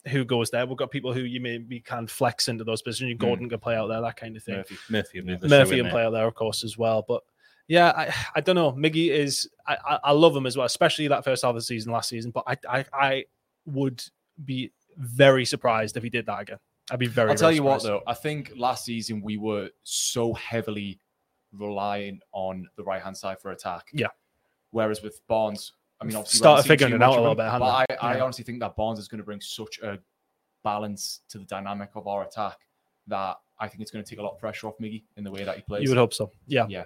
[SPEAKER 1] Who goes there? We've got people who you maybe can flex into those positions. You Gordon can play out there, that kind of thing.
[SPEAKER 8] Murphy.
[SPEAKER 7] Murphy, will be the
[SPEAKER 1] Murphy
[SPEAKER 7] in
[SPEAKER 1] can play out there, of course, as well. But yeah, I, I don't know. Miggy is I, I, I love him as well, especially that first half of the season last season. But I I, I would be very surprised if he did that again. I'd be very.
[SPEAKER 8] I'll tell
[SPEAKER 1] very
[SPEAKER 8] you what, though, I think last season we were so heavily relying on the right hand side for attack.
[SPEAKER 1] Yeah.
[SPEAKER 8] Whereas with Barnes, I mean, obviously, we
[SPEAKER 1] Started figuring it out a little bit,
[SPEAKER 8] But I,
[SPEAKER 1] they?
[SPEAKER 8] I honestly think that Barnes is going to bring such a balance to the dynamic of our attack that I think it's going to take a lot of pressure off Miggy in the way that he plays.
[SPEAKER 1] You would hope so. Yeah.
[SPEAKER 8] Yeah.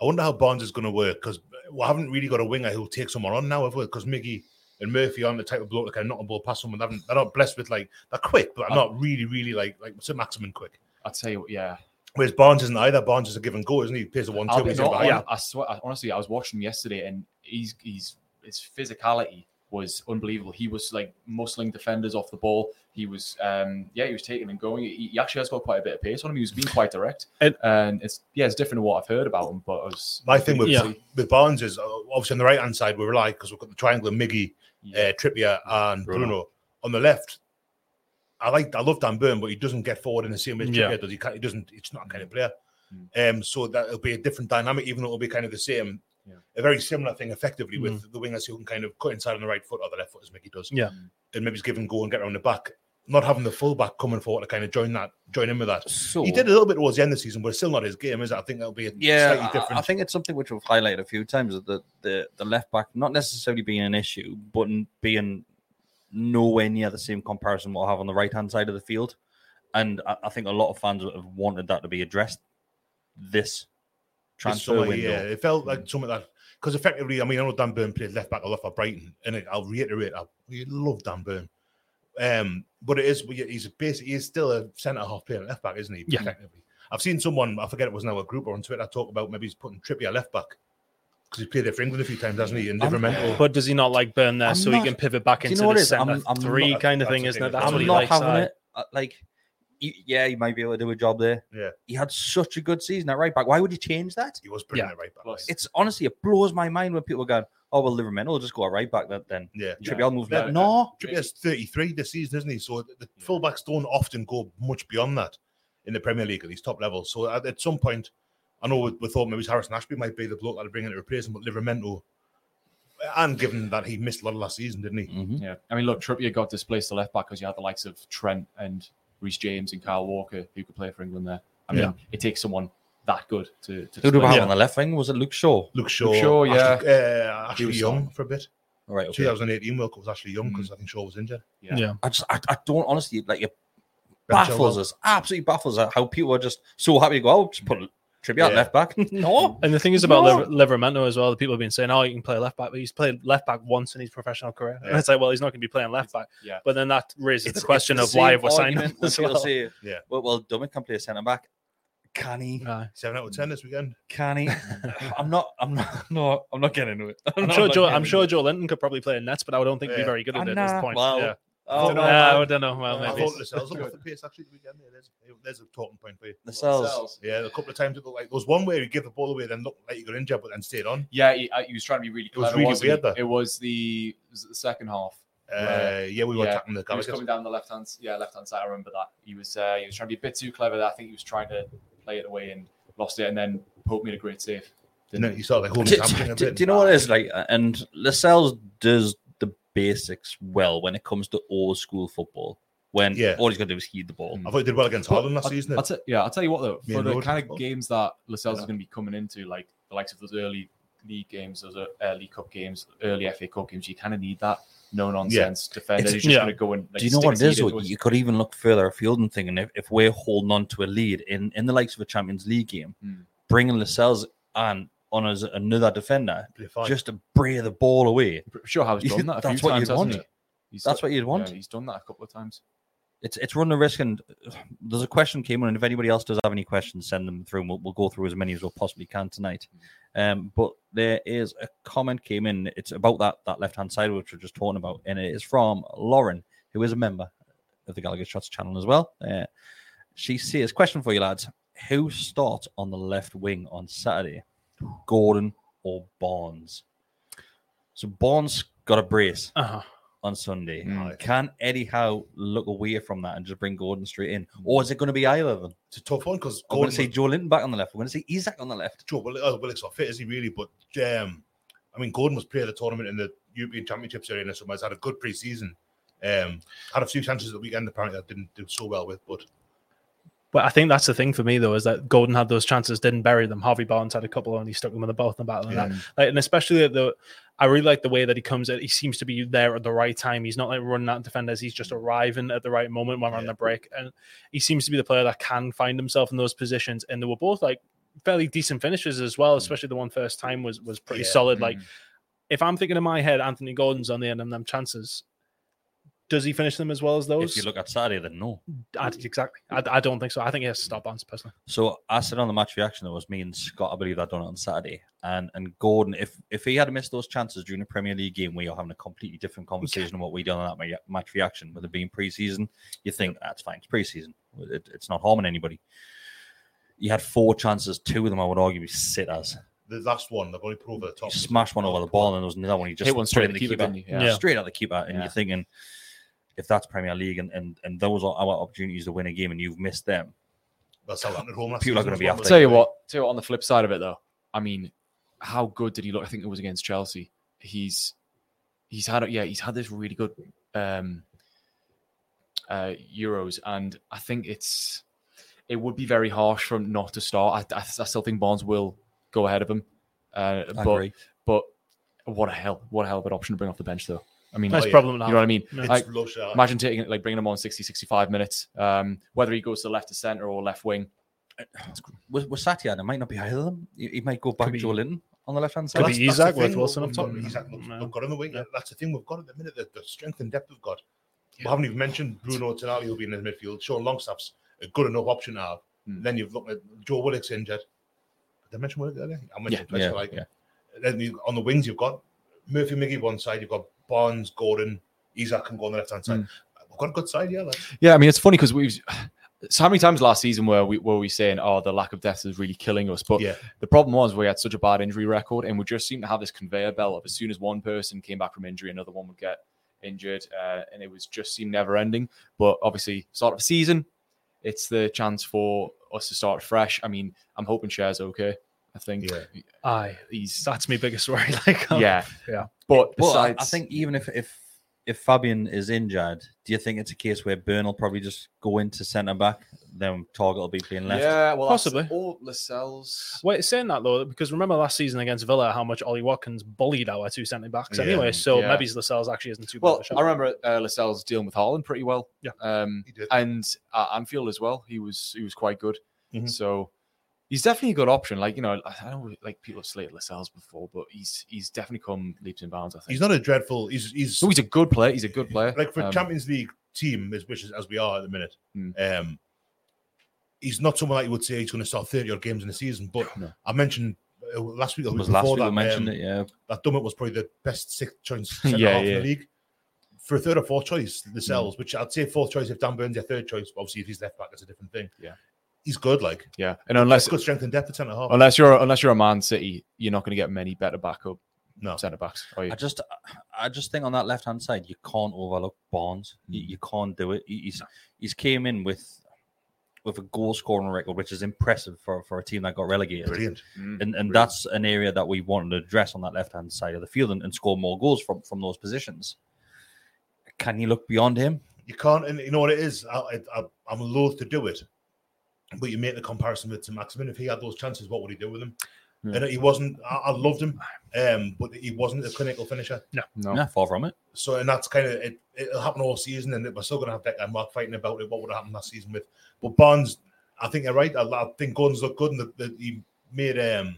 [SPEAKER 3] I wonder how Barnes is going to work because we haven't really got a winger who'll take someone on now, have we? Because Miggy and Murphy aren't the type of bloke that can knock a ball past someone. They haven't, they're not blessed with like they're quick, but they're not really, really like like St. Maximin quick.
[SPEAKER 8] I'd say, yeah.
[SPEAKER 3] Whereas Barnes isn't either. Barnes is a give and go, isn't he? He plays a one
[SPEAKER 8] I'll
[SPEAKER 3] two.
[SPEAKER 8] be-
[SPEAKER 3] he's
[SPEAKER 8] no, I,
[SPEAKER 3] behind.
[SPEAKER 8] I swear, I- honestly, I was watching him yesterday, and he's he's his physicality was unbelievable. He was like muscling defenders off the ball. He was, um, yeah, he was taking and going. He, he actually has got quite a bit of pace on him. He was being quite direct,
[SPEAKER 1] And-
[SPEAKER 8] and it's yeah, it's different to what I've heard about him. But was
[SPEAKER 3] My thing with
[SPEAKER 1] Yeah.
[SPEAKER 3] with Barnes is uh, obviously on the right hand side we rely because we've got the triangle of Miggy,
[SPEAKER 8] Yeah.
[SPEAKER 3] uh, Trippier, and Bruno.
[SPEAKER 8] Bruno.
[SPEAKER 3] On the left, I like I love Dan Burn, but he doesn't get forward in the same way as
[SPEAKER 1] Yeah.
[SPEAKER 3] Trippier does. He can't. He doesn't. It's not a kind of player.
[SPEAKER 8] Mm.
[SPEAKER 3] Um, so that it'll be a different dynamic, even though it'll be kind of the same,
[SPEAKER 8] Yeah.
[SPEAKER 3] a very similar thing, effectively
[SPEAKER 1] Mm.
[SPEAKER 3] with the wingers who can kind of cut inside on the right foot or the left foot as Miggy does.
[SPEAKER 1] Yeah.
[SPEAKER 3] and maybe just give and go and get around the back. Not having the fullback coming forward to kind of join that, join in with that.
[SPEAKER 7] So
[SPEAKER 3] He did a little bit towards the end of the season, but it's still not his game, is it? I think that'll be a
[SPEAKER 7] Yeah,
[SPEAKER 3] slightly
[SPEAKER 7] I-
[SPEAKER 3] different.
[SPEAKER 7] I think it's something which we've highlighted a few times that the, the the left back not necessarily being an issue, but in being nowhere near the same comparison we'll have on the right hand side of the field. And I, I think a lot of fans have wanted that to be addressed this transfer
[SPEAKER 3] summer,
[SPEAKER 7] window.
[SPEAKER 3] Yeah, it felt like mm. something that because effectively, I mean, I know Dan Burn played left back a lot for Brighton, and I'll reiterate, I we love Dan Burn. Um, but it is he's basically he's still a centre half player left back, isn't he?
[SPEAKER 1] Yeah.
[SPEAKER 3] Effectively, I've seen someone I forget it was now a group or on Twitter talk about maybe he's putting Trippier left back because he's played there for England a few times, hasn't he? And
[SPEAKER 7] I'm-
[SPEAKER 1] But does he not like burn there
[SPEAKER 7] I'm
[SPEAKER 1] so
[SPEAKER 7] not-
[SPEAKER 1] he can pivot back
[SPEAKER 7] Do you
[SPEAKER 1] into
[SPEAKER 7] know
[SPEAKER 1] the centre
[SPEAKER 7] I'm- I'm
[SPEAKER 1] three
[SPEAKER 3] not-
[SPEAKER 1] kind of thing, isn't it? That's
[SPEAKER 3] I'm
[SPEAKER 1] what he
[SPEAKER 7] not
[SPEAKER 1] likes.
[SPEAKER 7] having
[SPEAKER 1] aye.
[SPEAKER 7] it. Uh, Like, yeah, he might be able to do a job there.
[SPEAKER 3] Yeah.
[SPEAKER 7] He had such a good season at right back. Why would you change that?
[SPEAKER 3] He was brilliant
[SPEAKER 1] Yeah.
[SPEAKER 3] at right back.
[SPEAKER 8] Plus-
[SPEAKER 7] It's honestly, it blows my mind when people go, "Oh well, Livramento will just go at right back that then."
[SPEAKER 3] yeah.
[SPEAKER 7] Trippier will move
[SPEAKER 3] Yeah.
[SPEAKER 7] there. No,
[SPEAKER 3] Trippier's 33 this season, isn't he? So the, the fullbacks don't often go much beyond that in the Premier League at these top levels. So at, at some point, I know we, we thought maybe Harrison Ashby might be the bloke that'd bring in to replace him, but Livramento, and given that he missed a lot of last season, didn't he?
[SPEAKER 7] Mhm.
[SPEAKER 8] Yeah, I mean, look, Trippier got displaced to left back because you had the likes of Trent and Reece James and Kyle Walker who could play for England there. I mean,
[SPEAKER 1] Yeah.
[SPEAKER 8] it takes someone that good to. to
[SPEAKER 7] who do we
[SPEAKER 8] displace
[SPEAKER 7] have
[SPEAKER 1] Yeah.
[SPEAKER 7] on the left wing? Was it Luke Shaw?
[SPEAKER 3] Luke Shaw,
[SPEAKER 8] Shaw, yeah.
[SPEAKER 3] Ashley, uh, Ashley
[SPEAKER 8] was
[SPEAKER 3] Young
[SPEAKER 8] strong.
[SPEAKER 3] for a bit.
[SPEAKER 7] Right. Okay.
[SPEAKER 3] 2018 World Cup was Ashley Young because I think Shaw was injured.
[SPEAKER 8] Yeah.
[SPEAKER 1] Yeah.
[SPEAKER 7] I just, I, I don't honestly like it. Baffles us, absolutely baffles us how people are just so happy to go. out, just put Trippier at
[SPEAKER 3] Yeah.
[SPEAKER 7] left back. no,
[SPEAKER 1] And the thing is about
[SPEAKER 7] No.
[SPEAKER 1] Liver- Livramento as well. The people have been saying, "Oh, you can play left back," but he's played left back once in his professional career. And it's like, well, he's not going to be playing left back.
[SPEAKER 8] Yeah.
[SPEAKER 1] But then that raises
[SPEAKER 7] It's-
[SPEAKER 1] the question
[SPEAKER 7] it's
[SPEAKER 1] of why
[SPEAKER 7] same
[SPEAKER 1] have we signed him as well.
[SPEAKER 7] say,
[SPEAKER 3] Yeah.
[SPEAKER 7] well, well, Dummett can play centre back. Can he?
[SPEAKER 1] Aye.
[SPEAKER 3] Seven out of ten this weekend.
[SPEAKER 7] Can he? I'm not. I'm not. No, I'm not getting into it.
[SPEAKER 1] I'm
[SPEAKER 7] not-
[SPEAKER 1] sure
[SPEAKER 7] not
[SPEAKER 1] Joe. I'm sure. Joelinton could probably play in nets, but I don't think he'd be very good at it at this point.
[SPEAKER 7] well,
[SPEAKER 1] yeah.
[SPEAKER 7] Oh,
[SPEAKER 3] don't know.
[SPEAKER 7] man.
[SPEAKER 1] I don't know. Well,
[SPEAKER 3] I
[SPEAKER 1] maybe.
[SPEAKER 3] thought Lascelles up off the pace actually the weekend. Yeah, there's, there's a talking point for you.
[SPEAKER 7] the cells.
[SPEAKER 3] Yeah, a couple of times it looked like there was one where he gave the ball away, then looked like he got injured, but then stayed on.
[SPEAKER 8] Yeah, he, uh, he was trying to be really
[SPEAKER 3] It was
[SPEAKER 8] clever.
[SPEAKER 3] really
[SPEAKER 8] wasn't
[SPEAKER 3] weird,
[SPEAKER 8] he?
[SPEAKER 3] though.
[SPEAKER 8] It was the was it the second half.
[SPEAKER 3] Uh,
[SPEAKER 8] Right.
[SPEAKER 3] yeah, we were
[SPEAKER 8] yeah,
[SPEAKER 3] attacking the
[SPEAKER 8] he was coming down the left hand, yeah, left hand side. I remember that he was uh, he was trying to be a bit too clever. There. I think he was trying to play it away and lost it, and then Pope made a great save. Didn't
[SPEAKER 3] he
[SPEAKER 8] he?
[SPEAKER 3] started like holding
[SPEAKER 7] Do,
[SPEAKER 3] his
[SPEAKER 7] do- do you know what it is like? And Lascelles does the basics well when it comes to old school football. When
[SPEAKER 3] Yeah.
[SPEAKER 7] all he's got to do is heed the ball.
[SPEAKER 3] I thought he did well against Holland last
[SPEAKER 8] I'll-
[SPEAKER 3] season.
[SPEAKER 8] I'll yeah, I'll tell you what though,
[SPEAKER 3] Me
[SPEAKER 8] for the
[SPEAKER 3] Road
[SPEAKER 8] kind
[SPEAKER 3] football.
[SPEAKER 8] of games that Lascelles
[SPEAKER 3] Yeah.
[SPEAKER 8] is going to be coming into, like the likes of those early league games, those early Cup games, early FA Cup games, you kind of need that no nonsense defender
[SPEAKER 7] It's-
[SPEAKER 8] who's just
[SPEAKER 1] yeah.
[SPEAKER 8] going to go and. Like,
[SPEAKER 7] Do you know what it is? You could even look further afield and thinking if, if we're holding on to a lead in, in the likes of a Champions League game,
[SPEAKER 8] Hmm.
[SPEAKER 7] bringing Lascelles on on as another defender just to bray the ball away.
[SPEAKER 8] I'm sure Howe's done that. A
[SPEAKER 7] That's
[SPEAKER 8] few
[SPEAKER 7] what
[SPEAKER 8] times,
[SPEAKER 7] you'd want.
[SPEAKER 8] He's
[SPEAKER 7] That's what you'd want.
[SPEAKER 8] Yeah, he's done that a couple of times.
[SPEAKER 7] It's it's run the risk, and there's a question came in, and if anybody else does have any questions, send them through. And we'll, we'll go through as many as we possibly can tonight. Um, but there is a comment came in. It's about that that left hand side which we're just talking about, and it is from Lauren, who is a member of the Gallowgate Shots channel as well. Uh, she says, "Question for you lads: Who starts on the left wing on Saturday, Gordon or Barnes?" So Barnes got a brace
[SPEAKER 1] Uh-huh.
[SPEAKER 7] On Sunday.
[SPEAKER 8] Mm.
[SPEAKER 7] Can Eddie Howe look away from that and just bring Gordon straight in, or is it going to be either of them?
[SPEAKER 3] It's a tough one because
[SPEAKER 7] I'm going to say Joelinton back on the left. We're going to say Isak on the left.
[SPEAKER 3] Joe Will- oh, Willock's not fit, is he really? But um, I mean, Gordon was player of the tournament in the European Championships arena, so he's had a good pre-season. Um, had a few chances at the weekend apparently that didn't do so well with, but
[SPEAKER 1] But I think that's the thing for me though is that Gordon had those chances, didn't bury them. Harvey Barnes had a couple, and he stuck them in the both in the battle. And,
[SPEAKER 3] Yeah.
[SPEAKER 1] that. Like, and especially at the, I really like the way that he comes at. He seems to be there at the right time. He's not like running out defenders. He's just arriving at the right moment when we're on the break. And he seems to be the player that can find himself in those positions. And they were both like fairly decent finishes as well, especially the one first time was was pretty
[SPEAKER 3] Yeah.
[SPEAKER 1] solid. Like
[SPEAKER 8] Mm.
[SPEAKER 1] if I'm thinking in my head, Anthony Gordon's on the end of them chances. Does he finish them as well as those?
[SPEAKER 7] If you look at Saturday, then no.
[SPEAKER 1] I, exactly. I, I don't think so. I think he has to stop Barnes personally.
[SPEAKER 7] So I said on the match reaction, it was me and Scott, I believe, that done it on Saturday. And and Gordon, if if he had missed those chances during the Premier League game, we are having a completely different conversation on what we done on that ma- match reaction. With it being preseason, you think that's fine. It's preseason. It, it's not harming anybody. You had four chances. Two of them, I would argue, we sit as.
[SPEAKER 3] The last one, they've only put over the top.
[SPEAKER 7] You smash one over the ball, and there was another one. You just
[SPEAKER 8] Hit one straight
[SPEAKER 7] in
[SPEAKER 8] at the keeper, didn't? Yeah.
[SPEAKER 1] Yeah.
[SPEAKER 7] straight at the keeper, and
[SPEAKER 8] Yeah.
[SPEAKER 7] you're thinking, if that's Premier League, and, and and those are our opportunities to win a game, and you've missed them,
[SPEAKER 3] That's Southampton at home. last
[SPEAKER 7] People are gonna be
[SPEAKER 3] well,
[SPEAKER 7] after
[SPEAKER 8] tell you what, tell you what, on the flip side of it though, I mean, how good did he look? I think it was against Chelsea. He's he's had yeah, he's had this really good um uh Euros, and I think it's it would be very harsh for him not to start. I, I, I still think Barnes will go ahead of him. Uh,
[SPEAKER 7] I
[SPEAKER 8] but
[SPEAKER 7] agree.
[SPEAKER 8] but what a hell, what a hell of an option to bring off the bench though. I mean,
[SPEAKER 1] Nice
[SPEAKER 3] yeah.
[SPEAKER 1] problem
[SPEAKER 8] you know what I mean?
[SPEAKER 1] Yeah.
[SPEAKER 3] It's
[SPEAKER 8] Like,
[SPEAKER 3] lush, uh,
[SPEAKER 8] imagine taking like bringing him on 60, 65 minutes. Um, whether he goes to left to center or left wing.
[SPEAKER 7] with, with Satya, it might not be either of them. He, he might go back
[SPEAKER 1] be-
[SPEAKER 7] to Linton on the left hand side.
[SPEAKER 1] be
[SPEAKER 3] that's the
[SPEAKER 1] Isak with
[SPEAKER 3] thing,
[SPEAKER 1] Wilson
[SPEAKER 3] we've
[SPEAKER 1] up
[SPEAKER 3] got-
[SPEAKER 1] top.
[SPEAKER 3] Isak looks-
[SPEAKER 1] Yeah.
[SPEAKER 3] we've got on the wing. That's the thing we've got at the minute. The, the strength and depth we've got. We haven't even mentioned Bruno Tonali will be in the midfield. Sean Longstaff's a good enough option now. have.
[SPEAKER 8] Hmm.
[SPEAKER 3] Then you've looked at Joe Willock's injured. Did I mention Willock earlier? I mentioned
[SPEAKER 8] Yeah,
[SPEAKER 3] twice,
[SPEAKER 7] yeah,
[SPEAKER 3] like,
[SPEAKER 7] yeah.
[SPEAKER 3] Then you, on the wings, you've got Murphy Miggy one side, you've got Barnes, Gordon, Isak, can go on the left hand side. We've got a good side, yeah. Like,
[SPEAKER 8] Yeah, I mean it's funny because we've so how many times last season were we were we saying, oh, the lack of depth is really killing us? But
[SPEAKER 3] Yeah.
[SPEAKER 8] the problem was we had such a bad injury record, and we just seemed to have this conveyor belt of as soon as one person came back from injury, another one would get injured, uh, and it was just seemed never ending. But obviously, start of the season, it's the chance for us to start fresh. I mean, I'm hoping shares okay. I think
[SPEAKER 3] Yeah.
[SPEAKER 1] Aye.
[SPEAKER 8] he's
[SPEAKER 1] That's my biggest worry. Like, um,
[SPEAKER 8] yeah,
[SPEAKER 1] yeah.
[SPEAKER 8] But
[SPEAKER 7] But I, I think even if if if Fabian is injured, do you think it's a case where Burn will probably just go into centre back, then Targett will be playing left?
[SPEAKER 8] yeah, well, that's-
[SPEAKER 1] Possibly.
[SPEAKER 8] Or Lascelles.
[SPEAKER 1] Wait, saying that though, because remember last season against Villa, how much Ollie Watkins bullied our two centre backs
[SPEAKER 3] Yeah.
[SPEAKER 1] anyway. So
[SPEAKER 8] Yeah.
[SPEAKER 1] maybe Lascelles actually isn't too bad.
[SPEAKER 8] Well,
[SPEAKER 1] of shot.
[SPEAKER 8] I remember uh, Lascelles dealing with Haaland pretty well.
[SPEAKER 1] Yeah.
[SPEAKER 8] um,
[SPEAKER 3] He did.
[SPEAKER 8] and at Anfield as well. He was he was quite good.
[SPEAKER 3] Mhm.
[SPEAKER 8] So he's definitely a good option. Like you know, I I know like people have slated Lascelles before, but he's he's definitely come leaps and bounds. I think
[SPEAKER 3] he's not a dreadful. He's he's
[SPEAKER 8] No, he's a good player. He's a good player.
[SPEAKER 3] like for
[SPEAKER 8] Um,
[SPEAKER 3] Champions League team, as which is as we are at the minute.
[SPEAKER 8] Hmm.
[SPEAKER 3] Um, he's not someone that you would say he's going to start thirty odd games in the season. But
[SPEAKER 8] No.
[SPEAKER 3] I mentioned uh, last week. or
[SPEAKER 7] was last
[SPEAKER 3] before
[SPEAKER 7] week we
[SPEAKER 3] that,
[SPEAKER 7] mentioned
[SPEAKER 3] um,
[SPEAKER 7] it. Yeah,
[SPEAKER 3] that Dummett was probably the best sixth choice centre
[SPEAKER 8] Yeah,
[SPEAKER 3] half in
[SPEAKER 8] yeah.
[SPEAKER 3] the league. For a third or fourth choice, Lascelles, which I'd say fourth choice if Dan Burn's your third choice. But obviously, if he's left back, that's a different thing.
[SPEAKER 8] Yeah.
[SPEAKER 3] He's good. Like
[SPEAKER 8] Yeah, and unless
[SPEAKER 3] good strength and depth at centre half.
[SPEAKER 8] unless you're unless you're a Man City, you're not going to get many better backup
[SPEAKER 3] No,
[SPEAKER 8] centre backs. Are you?
[SPEAKER 7] I just I just think on that left hand side you can't overlook Barnes. You, you can't do it. He- He's he's came in with with a goal scoring record, which is impressive for, for a team that got relegated.
[SPEAKER 3] brilliant.
[SPEAKER 8] Mm.
[SPEAKER 7] And and that's an area that we wanted to address on that left hand side of the field and, and score more goals from from those positions. Can you look beyond him?
[SPEAKER 3] You can't, and you know what it is. I, I, I'm loath to do it, but you make the comparison with to Maximin. If he had those chances, what would he do with them?
[SPEAKER 8] Yeah.
[SPEAKER 3] And he wasn't. I, I loved him, um, but he wasn't a clinical finisher.
[SPEAKER 8] No.
[SPEAKER 7] Yeah, far from it.
[SPEAKER 3] So, and that's kind of it. It'll happen all season, and we're still going to have Declan Mark fighting about it. What would have happened last season with? But Barnes, I think you're right. I, I think Gordon's looked good, and the, the, he made um.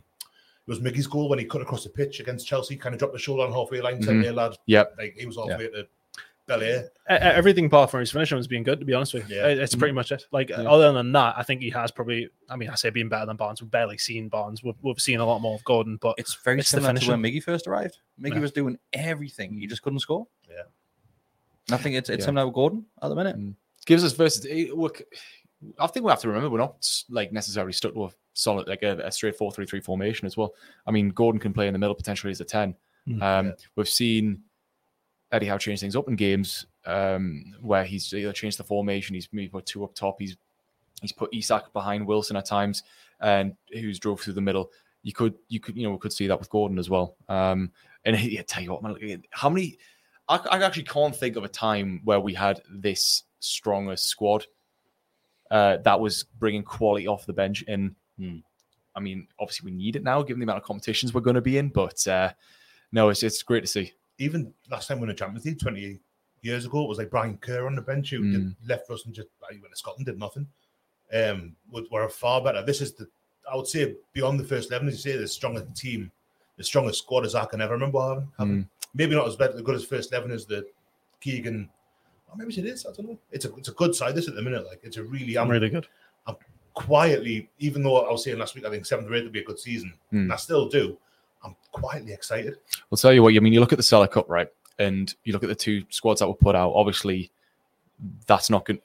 [SPEAKER 3] It was Miggy's goal when he cut across the pitch against Chelsea, kind of dropped the shoulder on halfway line, said,
[SPEAKER 8] Mhm.
[SPEAKER 3] "Hey lad,
[SPEAKER 8] Yep.
[SPEAKER 3] like he was all
[SPEAKER 7] Yeah.
[SPEAKER 3] the way to Belair."
[SPEAKER 1] Everything apart from his finishing has been good. To be honest with you,
[SPEAKER 3] Yeah.
[SPEAKER 1] It's pretty much it. Like
[SPEAKER 8] Yeah.
[SPEAKER 1] other than that, I think he has probably. I mean, I say being better than Barnes. We've barely seen Barnes. We've, we've seen a lot more of Gordon, but
[SPEAKER 7] It's very
[SPEAKER 1] It's the
[SPEAKER 7] similar to when. Miggy first arrived. Miggy
[SPEAKER 1] Yeah.
[SPEAKER 7] was doing everything. He just couldn't score.
[SPEAKER 3] Yeah.
[SPEAKER 7] And I think it's it's
[SPEAKER 8] Yeah.
[SPEAKER 7] similar with Gordon at the minute.
[SPEAKER 8] gives us versatility. Look, I think we have to remember we're not like necessarily stuck to a solid like a, a straight four three three formation as well. I mean, Gordon can play in the middle potentially as a ten.
[SPEAKER 1] Mm,
[SPEAKER 8] um,
[SPEAKER 3] yeah.
[SPEAKER 8] We've seen Eddie Howe changed things up in games um, where he's either changed the formation, he's maybe put two up top, he's he's put Isak behind Wilson at times, and who's drove through the middle. You could you could you know we could see that with Gordon as well. Um, and yeah, tell you what, man, how many? I, I actually can't think of a time where we had this strong a squad uh, that was bringing quality off the bench. And
[SPEAKER 7] Hmm.
[SPEAKER 8] I mean, obviously we need it now, given the amount of competitions we're going to be in. But uh, no, it's it's great to see.
[SPEAKER 3] Even last time we won the Champions League 20 years ago, it was like Brian Kerr on the bench who
[SPEAKER 8] Mm.
[SPEAKER 3] did, left us and just he went to Scotland, did nothing. Um, we- we're far better. This is the, I would say, beyond the first 11, as you say, the strongest team, the strongest squad as I can ever remember having. having. Maybe not as better, good as first 11 as the Keegan. Or maybe it is. I don't know. It's a it's a good side this at the minute. Like it's a really I'm
[SPEAKER 1] really good.
[SPEAKER 3] I'm quietly, even though I was saying last week, I think seventh or eighth would be a good season,
[SPEAKER 8] Mm.
[SPEAKER 3] I still do. I'm quietly excited.
[SPEAKER 8] I'll tell you what. I mean, you look at the Sela Cup, right, and you look at the two squads that were put out. Obviously, that's not going.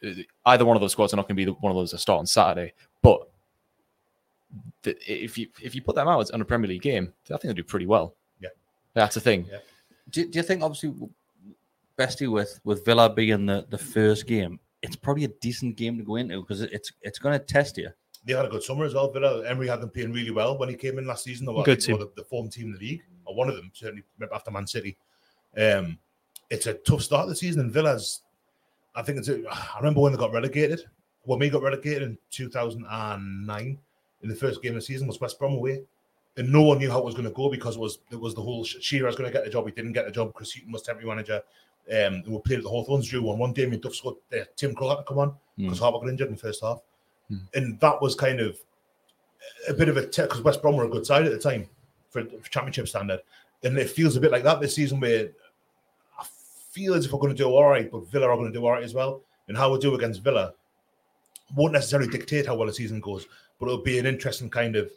[SPEAKER 8] Either one of those squads are not going to be the, one of those that start on Saturday. But the, if you if you put them out on a Premier League game, I think they do pretty well.
[SPEAKER 3] Yeah,
[SPEAKER 8] that's the thing.
[SPEAKER 3] Yeah.
[SPEAKER 7] Do, do you think obviously Bestie with with Villa being the, the first game, it's probably a decent game to go into because it's it's going to test you.
[SPEAKER 3] They had a good summer as well. Villa Emery had them playing really well when he came in last season. They were,
[SPEAKER 1] Good
[SPEAKER 3] I think they
[SPEAKER 1] team.
[SPEAKER 3] the, the form team in the league, or one of them certainly after Man City. Um, it's a tough start of the season, and Villa's. I think it's. A, I remember when they got relegated. When we got relegated in 2009, in the first game of the season was West Brom away, and no one knew how it was going to go because it was it was the whole Shearer was going to get the job. He didn't get the job. Chris Hughton was temporary manager. Um, and we played at the Hawthorns. Drew one one. Damien Duff scored. Uh, Tim Krul had to come on because Harper got injured in the first half, Hmm. and that was kind of a bit of a because West Brom were a good side at the time for, for championship standard, and it feels a bit like that this season where I feel as if we're going to do all right, but Villa are going to do all right as well. And how we do against Villa won't necessarily dictate how well the season goes, but it'll be an interesting kind of.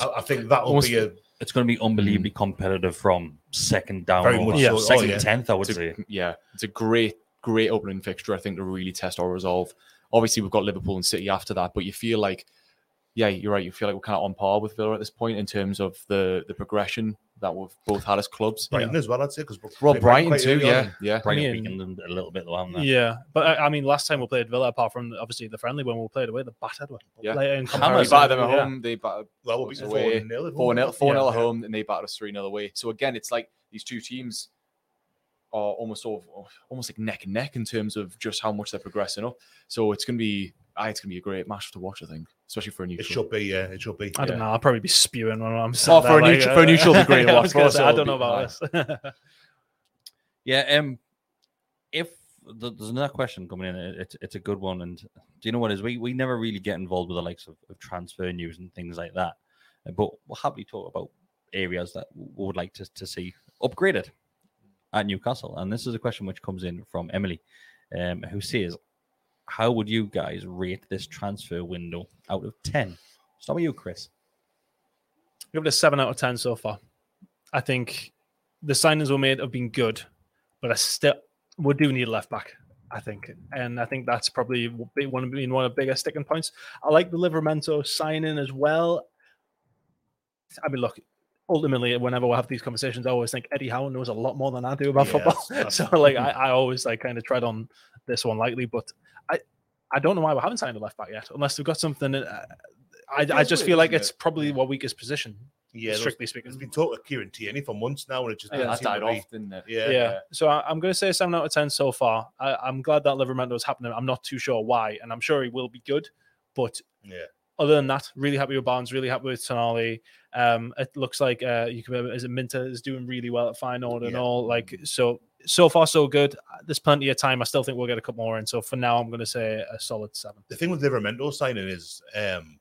[SPEAKER 3] I, I think that'll
[SPEAKER 7] Almost-
[SPEAKER 3] be a
[SPEAKER 7] It's going to be unbelievably competitive from second down,
[SPEAKER 3] Very
[SPEAKER 7] or
[SPEAKER 3] much so. Oh,
[SPEAKER 7] second
[SPEAKER 3] yeah.
[SPEAKER 7] tenth. I would
[SPEAKER 8] It's
[SPEAKER 7] say.
[SPEAKER 8] a, yeah, it's a great, great opening fixture. I think to really test our resolve. Obviously, we've got Liverpool and City after that, but you feel like, yeah, you're right. You feel like we're kind of on par with Villa at this point in terms of the the progression that we've both had as clubs.
[SPEAKER 3] Brighton as well, I'd say, because
[SPEAKER 8] Well, Brighton too, yeah, yeah.
[SPEAKER 7] Brighton
[SPEAKER 1] Yeah.
[SPEAKER 7] weakened them a little bit though, haven't they?
[SPEAKER 1] Yeah, but I, I mean, last time we played Villa, apart from obviously the friendly when we played away, the battered one.
[SPEAKER 8] Yeah.
[SPEAKER 1] Like, in
[SPEAKER 8] They
[SPEAKER 1] comparison,
[SPEAKER 8] battered them at
[SPEAKER 1] yeah.
[SPEAKER 8] home. They battered
[SPEAKER 3] Well, we'll
[SPEAKER 8] us
[SPEAKER 3] them
[SPEAKER 8] away.
[SPEAKER 3] 4-0 at home,
[SPEAKER 8] 4 0
[SPEAKER 3] yeah.
[SPEAKER 8] 4 0 at
[SPEAKER 3] Yeah.
[SPEAKER 8] home, and they battered us 3 0 away. So again, it's like these two teams are almost sort of, almost like neck and neck in terms of just how much they're progressing up. So it's going to be, ah, it's going to be a great match to watch. I think, especially for a new
[SPEAKER 3] It
[SPEAKER 8] neutral.
[SPEAKER 3] should be, yeah, it should be.
[SPEAKER 1] I don't know. I'll probably be spewing when I'm.
[SPEAKER 8] Oh, for a neutral- for a neutral, it'd be great to
[SPEAKER 1] I
[SPEAKER 8] watch
[SPEAKER 1] was
[SPEAKER 8] for us,
[SPEAKER 1] say, I don't know
[SPEAKER 8] be
[SPEAKER 1] about this.
[SPEAKER 7] Yeah. Um, if th- there's another question coming in, it- it's it's a good one, and do you know what is? We we never really get involved with the likes of, of transfer news and things like that, but we'll happily talk about areas that we would like to, to see upgraded at Newcastle. And this is a question which comes in from Emily, um, who says, "How would you guys rate this transfer window out of ten? Start with you, Chris.
[SPEAKER 1] Give it a seven out of ten so far. I think the signings we made have been good, but I still we do need a left back. I think, and I think that's probably one of been one of the biggest sticking points. I like the Livramento signing as well. I mean, look, ultimately, whenever we have these conversations, I always think Eddie Howe knows a lot more than I do about
[SPEAKER 3] Yeah,
[SPEAKER 1] football. so, like, I, I always like kind of tread on this one lightly, but I, I don't know why we haven't signed a left back yet, unless we've got something. Uh, I, I just
[SPEAKER 3] weird,
[SPEAKER 1] feel like
[SPEAKER 3] doesn't
[SPEAKER 1] it's
[SPEAKER 3] it?
[SPEAKER 1] probably our weakest position.
[SPEAKER 3] Yeah, there's-
[SPEAKER 1] strictly speaking.
[SPEAKER 3] There's been talk of Kieran Tierney for months now, and it just
[SPEAKER 1] Yeah, that
[SPEAKER 8] died off, didn't it?
[SPEAKER 3] Yeah,
[SPEAKER 1] Yeah. So I, I'm going to say a seven out of ten so far. I, I'm glad that Livramento is happening. I'm not too sure why, and I'm sure he will be good. But
[SPEAKER 3] yeah.
[SPEAKER 1] Other than that, really happy with Barnes. Really happy with Tonali. Um, it looks like uh, you can. Is it Minteh is doing really well at Feyenoord and
[SPEAKER 3] Yeah.
[SPEAKER 1] all. Like so, so far so good. There's plenty of time. I still think we'll get a couple more in. So for now, I'm going to say a solid seven.
[SPEAKER 3] The thing with Livramento signing is um,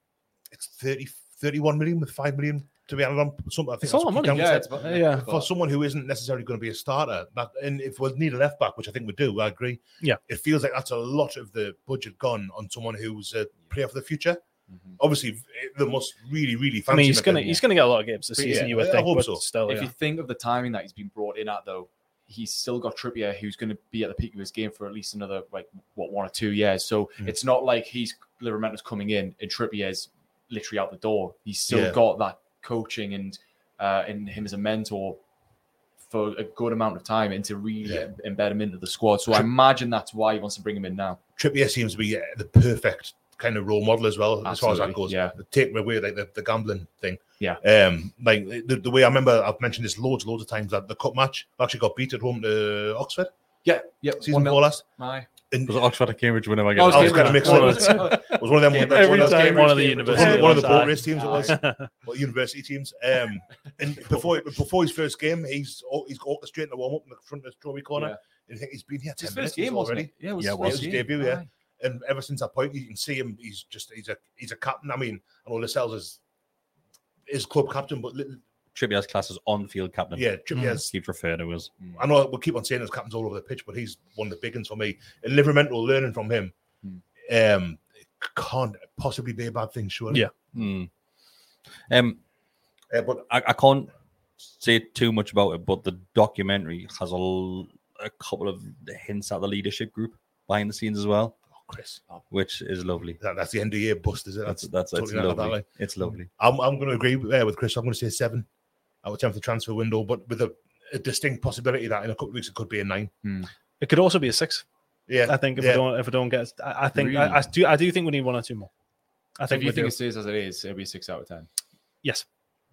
[SPEAKER 3] it's 30, 31 million with 5 million to be added on. Something, I think
[SPEAKER 1] It's
[SPEAKER 3] that's
[SPEAKER 1] a lot of money. Yeah, it's about- yeah.
[SPEAKER 3] For someone who isn't necessarily going to be a starter, that, and if we need a left back, which I think we do, I agree.
[SPEAKER 1] Yeah.
[SPEAKER 3] It feels like that's a lot of the budget gone on someone who's a player for the future. Obviously, the most really, really fancy
[SPEAKER 1] I mean, he's gonna he's gonna get a lot of games this
[SPEAKER 3] But
[SPEAKER 1] season.
[SPEAKER 3] yeah,
[SPEAKER 1] you would
[SPEAKER 3] I
[SPEAKER 1] think,
[SPEAKER 3] hope so.
[SPEAKER 1] still,
[SPEAKER 8] if
[SPEAKER 1] yeah.
[SPEAKER 8] you think of the timing that he's been brought in at, though, he's still got Trippier, who's going to be at the peak of his game for at least another like what one or two years. So
[SPEAKER 3] Mm.
[SPEAKER 8] it's not like he's Livramento's coming in and Trippier's literally out the door. He's still
[SPEAKER 3] Yeah.
[SPEAKER 8] got that coaching and uh, in him as a mentor for a good amount of time and to really
[SPEAKER 3] Yeah.
[SPEAKER 8] embed him into the squad. So I imagine that's why he wants to bring him in now.
[SPEAKER 3] Trippier seems to be uh, the perfect kind of role model as well, as far as that goes.
[SPEAKER 8] yeah.
[SPEAKER 3] Take away like the, the gambling thing.
[SPEAKER 8] Yeah.
[SPEAKER 3] Um, like the, the way I remember, I've mentioned this loads, loads of times that the cup match actually got beat at home to Oxford.
[SPEAKER 8] Yeah, yeah.
[SPEAKER 3] Season
[SPEAKER 8] 1-0.
[SPEAKER 3] four last.
[SPEAKER 8] Aye.
[SPEAKER 3] And
[SPEAKER 7] Was it Oxford or Cambridge whenever I
[SPEAKER 8] Oh,
[SPEAKER 7] get
[SPEAKER 8] was
[SPEAKER 3] I was
[SPEAKER 8] Cambridge.
[SPEAKER 3] going to mix it up. It was one of them.
[SPEAKER 8] Cambridge.
[SPEAKER 3] one of
[SPEAKER 1] Every
[SPEAKER 3] them-
[SPEAKER 1] time one of the university
[SPEAKER 3] one of the boat race teams. It was well, university teams. Um, and before before his first game, he's he's orchestrating the straight and the warm up in the front of the strawberry corner.
[SPEAKER 8] Yeah.
[SPEAKER 3] And I think he's been here
[SPEAKER 8] It's his
[SPEAKER 3] ten
[SPEAKER 8] first
[SPEAKER 3] minutes
[SPEAKER 8] game, wasn't
[SPEAKER 3] already.
[SPEAKER 8] it? Yeah, it was,
[SPEAKER 7] Yeah, it
[SPEAKER 8] his
[SPEAKER 7] was.
[SPEAKER 8] first
[SPEAKER 3] It was
[SPEAKER 8] game.
[SPEAKER 3] debut, yeah.
[SPEAKER 8] Aye.
[SPEAKER 3] And ever since that point, you can see him. He's just he's a he's a captain. I mean, I know Lascelles is is club captain, but little,
[SPEAKER 7] Trippier's class is on-field captain.
[SPEAKER 3] yeah, Trippier's
[SPEAKER 7] keeps referred to as.
[SPEAKER 3] I know we'll keep on saying there's captains all over the pitch, but he's one of the big ones for me. And Livramento learning from him, um, can't possibly be a bad thing, surely.
[SPEAKER 1] Yeah.
[SPEAKER 7] Hmm. Um,
[SPEAKER 3] Uh, but
[SPEAKER 7] I, I can't say too much about it, but the documentary has a, a couple of hints at the leadership group behind the scenes as well,
[SPEAKER 3] oh, Chris,
[SPEAKER 7] which is lovely.
[SPEAKER 3] that, that's the end of year bust, is it?
[SPEAKER 7] That's that's, that's
[SPEAKER 3] totally not that
[SPEAKER 7] lovely.
[SPEAKER 3] way.
[SPEAKER 7] It's lovely.
[SPEAKER 3] I'm, I'm going to agree with, uh, with Chris. I'm going to say seven out of ten for the transfer window, but with a, a distinct possibility that in a couple of weeks it could be a nine.
[SPEAKER 1] It could also be a six.
[SPEAKER 3] Yeah,
[SPEAKER 1] I think if
[SPEAKER 3] yeah.
[SPEAKER 1] we don't if we don't get, I, I think
[SPEAKER 8] Really?
[SPEAKER 1] I, I do I do think we need one or two more. I
[SPEAKER 8] So
[SPEAKER 1] think
[SPEAKER 8] if you think
[SPEAKER 1] do.
[SPEAKER 8] it stays as it is, it'll be six out of ten.
[SPEAKER 1] Yes,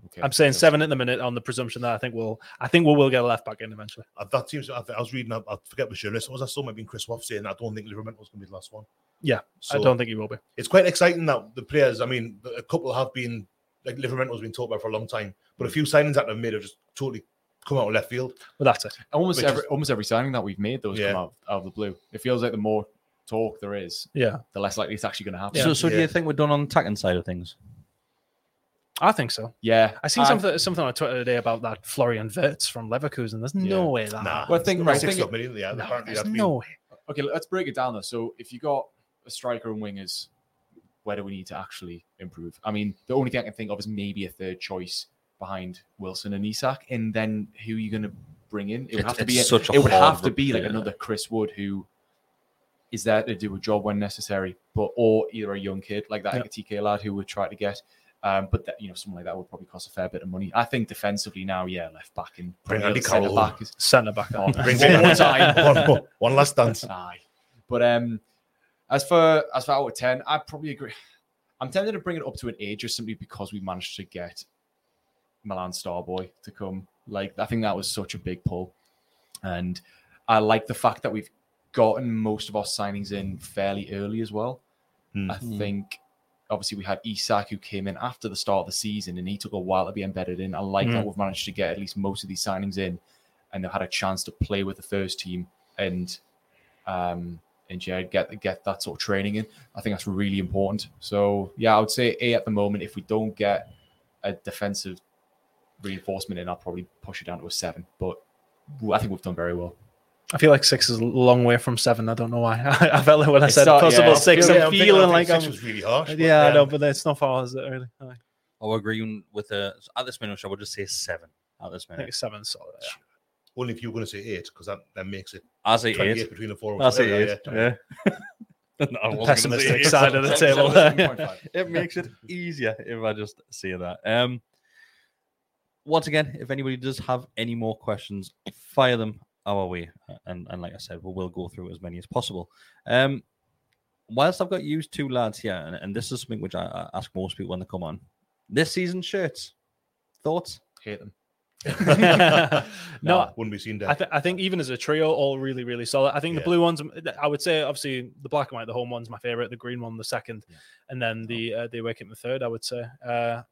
[SPEAKER 8] Okay.
[SPEAKER 1] I'm saying
[SPEAKER 8] So-
[SPEAKER 1] seven at the minute on the presumption that I think we'll I think we will get a left back in eventually.
[SPEAKER 3] Uh, That seems. I, I was reading. I, I forget which journalist it was. I saw maybe Chris Waugh saying I don't think Livramento's going to be the last one.
[SPEAKER 1] Yeah,
[SPEAKER 3] So-
[SPEAKER 1] I don't think he will be.
[SPEAKER 3] it's quite exciting that the players. I mean, a couple have been like Livramento's been talked about for a long time, but a few signings that they've made have just totally come out of left field.
[SPEAKER 1] But that's it.
[SPEAKER 8] almost
[SPEAKER 3] which
[SPEAKER 8] every
[SPEAKER 3] is-
[SPEAKER 8] almost every signing that we've made, those
[SPEAKER 3] Yeah.
[SPEAKER 8] come out, out of the blue. It feels like the more talk there is,
[SPEAKER 1] Yeah,
[SPEAKER 8] the less likely it's actually going to happen.
[SPEAKER 7] So, so do you think we're done on the attacking side of things?
[SPEAKER 1] I think so.
[SPEAKER 8] yeah,
[SPEAKER 1] I seen
[SPEAKER 8] I-
[SPEAKER 1] something something on Twitter today about that Florian Wirtz from Leverkusen. There's no
[SPEAKER 8] Yeah.
[SPEAKER 1] way that.
[SPEAKER 3] Nah.
[SPEAKER 8] Well, I think- right,
[SPEAKER 3] six
[SPEAKER 8] think-
[SPEAKER 3] up million. Yeah,
[SPEAKER 1] no,
[SPEAKER 3] apparently
[SPEAKER 1] there's
[SPEAKER 3] that's been-
[SPEAKER 1] no way.
[SPEAKER 8] Okay, let's break it down though. So if you got a striker and wingers, where do we need to actually improve? I mean, the only thing I can think of is maybe a third choice behind Wilson and Isak, and then who are you going to bring in? It would
[SPEAKER 7] It's-
[SPEAKER 8] have to be
[SPEAKER 7] it's such a
[SPEAKER 8] it would have to be like
[SPEAKER 7] yeah.
[SPEAKER 8] another Chris Wood who is there to do a job when necessary, but or either a young kid like that
[SPEAKER 1] Yeah.
[SPEAKER 8] TK lad who would try to get. Um, but that you know, someone like that would probably cost a fair bit of money. I think defensively now, yeah, left back and
[SPEAKER 3] Bring Andy
[SPEAKER 8] the centre back is
[SPEAKER 1] Centre back.
[SPEAKER 8] Oh,
[SPEAKER 1] on.
[SPEAKER 3] Bring
[SPEAKER 8] One
[SPEAKER 3] it-
[SPEAKER 8] more time.
[SPEAKER 3] one, more- one last dance.
[SPEAKER 8] Aye. But um, as for as for out of ten, I probably agree. I'm tempted to bring it up to an eight just simply because we managed to get Milan Starboy to come. Like I think that was such a big pull, and I like the fact that we've gotten most of our signings in fairly early as well.
[SPEAKER 3] Hmm.
[SPEAKER 8] I think obviously we had Isak who came in after the start of the season and he took a while to be embedded in. I like that
[SPEAKER 1] Hmm.
[SPEAKER 8] we've managed to get at least most of these signings in and they've had a chance to play with the first team and um and yeah, get get that sort of training in. I think that's really important. So yeah, I would say A at the moment. If we don't get a defensive reinforcement in, I'll probably push it down to a seven. But I think we've done very well.
[SPEAKER 1] I feel like six is a long way from seven. I don't know why. I felt like when I
[SPEAKER 8] It's
[SPEAKER 1] said
[SPEAKER 8] not-
[SPEAKER 1] possible
[SPEAKER 8] yeah.
[SPEAKER 1] six, I'm
[SPEAKER 3] I'm
[SPEAKER 1] feeling
[SPEAKER 3] I
[SPEAKER 1] like
[SPEAKER 3] think
[SPEAKER 1] I'm.
[SPEAKER 3] six was really harsh. but,
[SPEAKER 1] yeah, I know, but it's not far as it really. I think
[SPEAKER 7] I'll agree with the at this minute. I would just say seven at this minute.
[SPEAKER 1] it's seven solid. Yeah.
[SPEAKER 3] Only if you're going to say eight, because that, that makes it
[SPEAKER 7] I say eight.
[SPEAKER 3] between the four of
[SPEAKER 7] I
[SPEAKER 3] us.
[SPEAKER 7] say
[SPEAKER 3] Yeah,
[SPEAKER 7] eight.
[SPEAKER 3] yeah.
[SPEAKER 7] Yeah. No, I wasn't gonna say
[SPEAKER 1] Pessimistic
[SPEAKER 7] eight.
[SPEAKER 1] side of the table.
[SPEAKER 7] it makes it easier if I just say that. Um, once again, if anybody does have any more questions, fire them our way, and and like I said, we will go through as many as possible. Um, whilst I've got used two lads here, and, and this is something which I, I ask most people when they come on, this season shirts, thoughts?
[SPEAKER 8] Hate them.
[SPEAKER 1] no,
[SPEAKER 3] Wouldn't be seen
[SPEAKER 1] I,
[SPEAKER 3] there.
[SPEAKER 1] th- I think even as a trio, all really, really solid. I think the blue ones, I would say, obviously the black and white, the home one's my favorite, the green one, the second, and then the uh, the awakening, the third. I would say. Uh,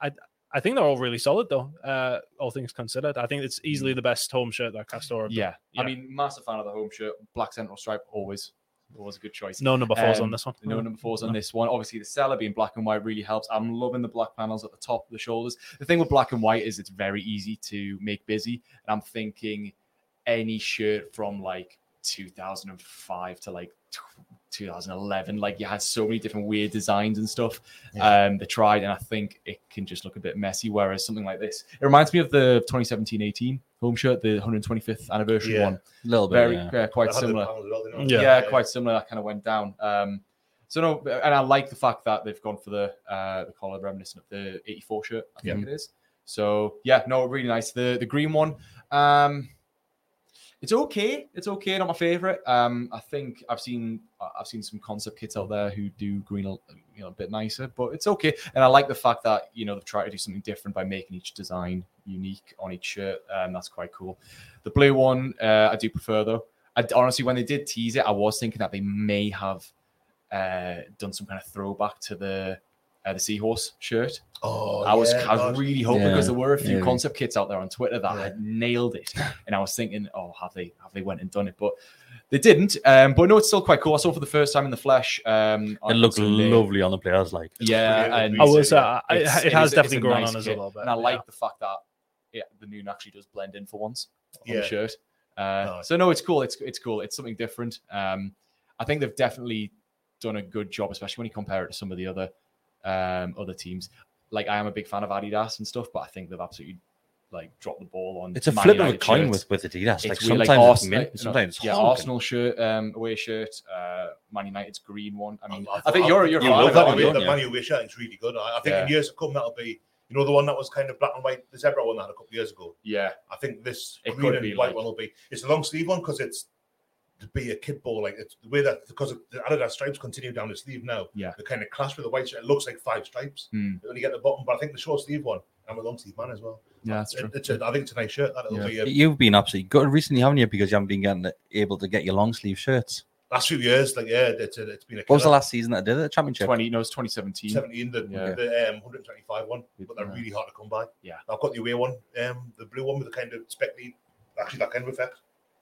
[SPEAKER 1] I I think they're all really solid though. Uh, all things considered, I think it's easily the best home shirt that Castore.
[SPEAKER 8] Yeah.
[SPEAKER 1] Yeah.
[SPEAKER 8] I mean, massive fan of the home shirt. Black central stripe, always. Always a good choice.
[SPEAKER 1] no number fours on
[SPEAKER 8] Um,
[SPEAKER 1] this one.
[SPEAKER 8] No number fours on
[SPEAKER 1] No.
[SPEAKER 8] this one. Obviously, the seller being black and white really helps. I'm loving the black panels at the top of the shoulders. The thing with black and white is it's very easy to make busy. And I'm thinking any shirt from like 2005 to like 2011, like you had so many different weird designs and stuff. Um, they tried, and I think it can just look a bit messy. Whereas something like this, it reminds me of the 2017-18 home shirt, the 125th anniversary
[SPEAKER 3] Yeah.
[SPEAKER 8] one.
[SPEAKER 7] A little bit.
[SPEAKER 8] Very
[SPEAKER 7] yeah.
[SPEAKER 8] uh, quite
[SPEAKER 3] They had the
[SPEAKER 8] similar.
[SPEAKER 3] well, didn't?
[SPEAKER 1] Yeah.
[SPEAKER 8] Yeah, quite similar. That kind of went down. Um, so no, and I like the fact that they've gone for the uh, the collar reminiscent of the '84 shirt. I think it is. So yeah, no, really nice. The the green one, um, it's okay. It's okay. Not my favorite. Um, I think I've seen I've seen some concept kits out there who do green, a- you know, a bit nicer, but it's okay. And I like the fact that you know they've tried to do something different by making each design unique on each shirt. Um, that's quite cool. The blue one, uh, I do prefer though. I, honestly, when they did tease it, I was thinking that they may have uh, done some kind of throwback to the uh, the seahorse shirt.
[SPEAKER 3] Oh,
[SPEAKER 8] I was
[SPEAKER 3] yeah,
[SPEAKER 8] I was
[SPEAKER 3] God.
[SPEAKER 8] really hoping
[SPEAKER 7] Yeah,
[SPEAKER 8] because there were a few
[SPEAKER 7] yeah.
[SPEAKER 8] concept kits out there on Twitter that
[SPEAKER 3] Yeah.
[SPEAKER 8] had nailed it, and I was thinking, oh, have they have they went and done it? But they didn't. Um, but no, it's still quite cool. I saw it for the first time in the flesh. Um,
[SPEAKER 7] It
[SPEAKER 8] on
[SPEAKER 7] looks
[SPEAKER 8] Sunday.
[SPEAKER 7] lovely on the players. Like
[SPEAKER 8] Yeah,
[SPEAKER 3] Yeah,
[SPEAKER 8] and
[SPEAKER 1] I was. Uh, I, it has
[SPEAKER 8] is-
[SPEAKER 1] definitely
[SPEAKER 8] it's
[SPEAKER 1] grown
[SPEAKER 8] nice
[SPEAKER 1] on us
[SPEAKER 8] kit.
[SPEAKER 1] a little bit.
[SPEAKER 8] And I
[SPEAKER 1] yeah.
[SPEAKER 8] like the fact that yeah, the noon actually does blend in for once on
[SPEAKER 3] Yeah.
[SPEAKER 8] the shirt. Uh,
[SPEAKER 3] Nice.
[SPEAKER 8] So no, it's cool. It's it's cool. It's something different. Um, I think they've definitely done a good job, especially when you compare it to some of the other um, other teams. Like I am a big fan of Adidas and stuff, but I think they've absolutely like dropped the ball on.
[SPEAKER 7] it's a
[SPEAKER 8] Man
[SPEAKER 7] flip of a coin
[SPEAKER 8] shirts.
[SPEAKER 7] with with Adidas. Like
[SPEAKER 8] weird,
[SPEAKER 7] sometimes it's
[SPEAKER 8] Arsenal,
[SPEAKER 7] mint,
[SPEAKER 8] you
[SPEAKER 7] sometimes it's
[SPEAKER 8] yeah,
[SPEAKER 7] honking.
[SPEAKER 8] Arsenal shirt, um, away shirt, uh, Man United's green one. I mean,
[SPEAKER 3] I-
[SPEAKER 8] I, think
[SPEAKER 3] I-
[SPEAKER 8] you're you're
[SPEAKER 3] you
[SPEAKER 8] a fan
[SPEAKER 3] love
[SPEAKER 8] of
[SPEAKER 3] that
[SPEAKER 8] it,
[SPEAKER 3] one.
[SPEAKER 8] aren't
[SPEAKER 3] The? Man U wish it's really good. I, I think in years to come that'll be you know the one that was kind of black and white, the zebra one that had a couple of years ago.
[SPEAKER 8] Yeah,
[SPEAKER 3] I think this
[SPEAKER 8] It
[SPEAKER 3] green and white
[SPEAKER 8] like-
[SPEAKER 3] one will be. It's a long sleeve one because it's to be a kid ball. Like it's the way that because of the Adidas stripes continue down the sleeve now.
[SPEAKER 8] Yeah.
[SPEAKER 3] they kind of clash with the white shirt. It looks like five stripes when you get the bottom. But I think the short sleeve one, I'm a long sleeve man as well.
[SPEAKER 8] yeah, that's
[SPEAKER 3] It-
[SPEAKER 8] true.
[SPEAKER 3] it's a, I think it's a nice shirt. That'll
[SPEAKER 8] Yeah.
[SPEAKER 3] be a,
[SPEAKER 7] You've been absolutely good recently, haven't you? Because you haven't been getting able to get your long sleeve shirts.
[SPEAKER 3] last few years. Like yeah, it's, a, it's been a.
[SPEAKER 7] What was the last season that I did at the championship?
[SPEAKER 8] Twenty, no, it's 2017.
[SPEAKER 3] 17, the,
[SPEAKER 8] Yeah.
[SPEAKER 3] the um, 125 one, but they're
[SPEAKER 8] Yeah.
[SPEAKER 3] really hard to come by.
[SPEAKER 8] Yeah.
[SPEAKER 3] I've got the away one, um, the blue one with the kind of speckly, actually that kind of effect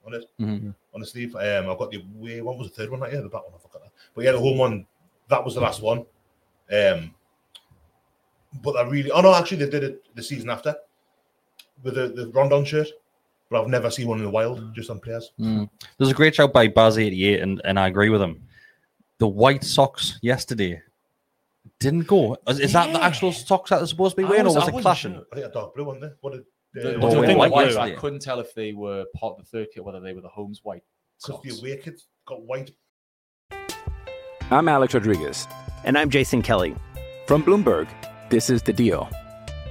[SPEAKER 3] on it,
[SPEAKER 7] Mhm.
[SPEAKER 3] on the. Um, I've got the away one, was the third one, right? Yeah, the back one, I forgot that. But yeah, the home one, that was the last one. Um, but I really, oh no, actually, they did it the season after with the, the Rondon shirt, but I've never seen one in the wild, just on players.
[SPEAKER 7] Mm. There's a great shout by Baz88, and, and I agree with him. The white socks yesterday didn't go. Is, is that the actual socks that they're supposed to be wearing,
[SPEAKER 8] was-
[SPEAKER 7] or was
[SPEAKER 8] I
[SPEAKER 7] it clashing?
[SPEAKER 8] sure.
[SPEAKER 3] I think a dark blue one there. What did
[SPEAKER 8] The, the, the thing
[SPEAKER 7] white
[SPEAKER 8] white, I couldn't tell if they were part of the third kit, whether they were the home's white
[SPEAKER 3] because
[SPEAKER 8] socks.
[SPEAKER 3] the away kids got white
[SPEAKER 6] I'm Alex Rodriguez.
[SPEAKER 5] And I'm Jason Kelly.
[SPEAKER 6] From Bloomberg, this is The Deal.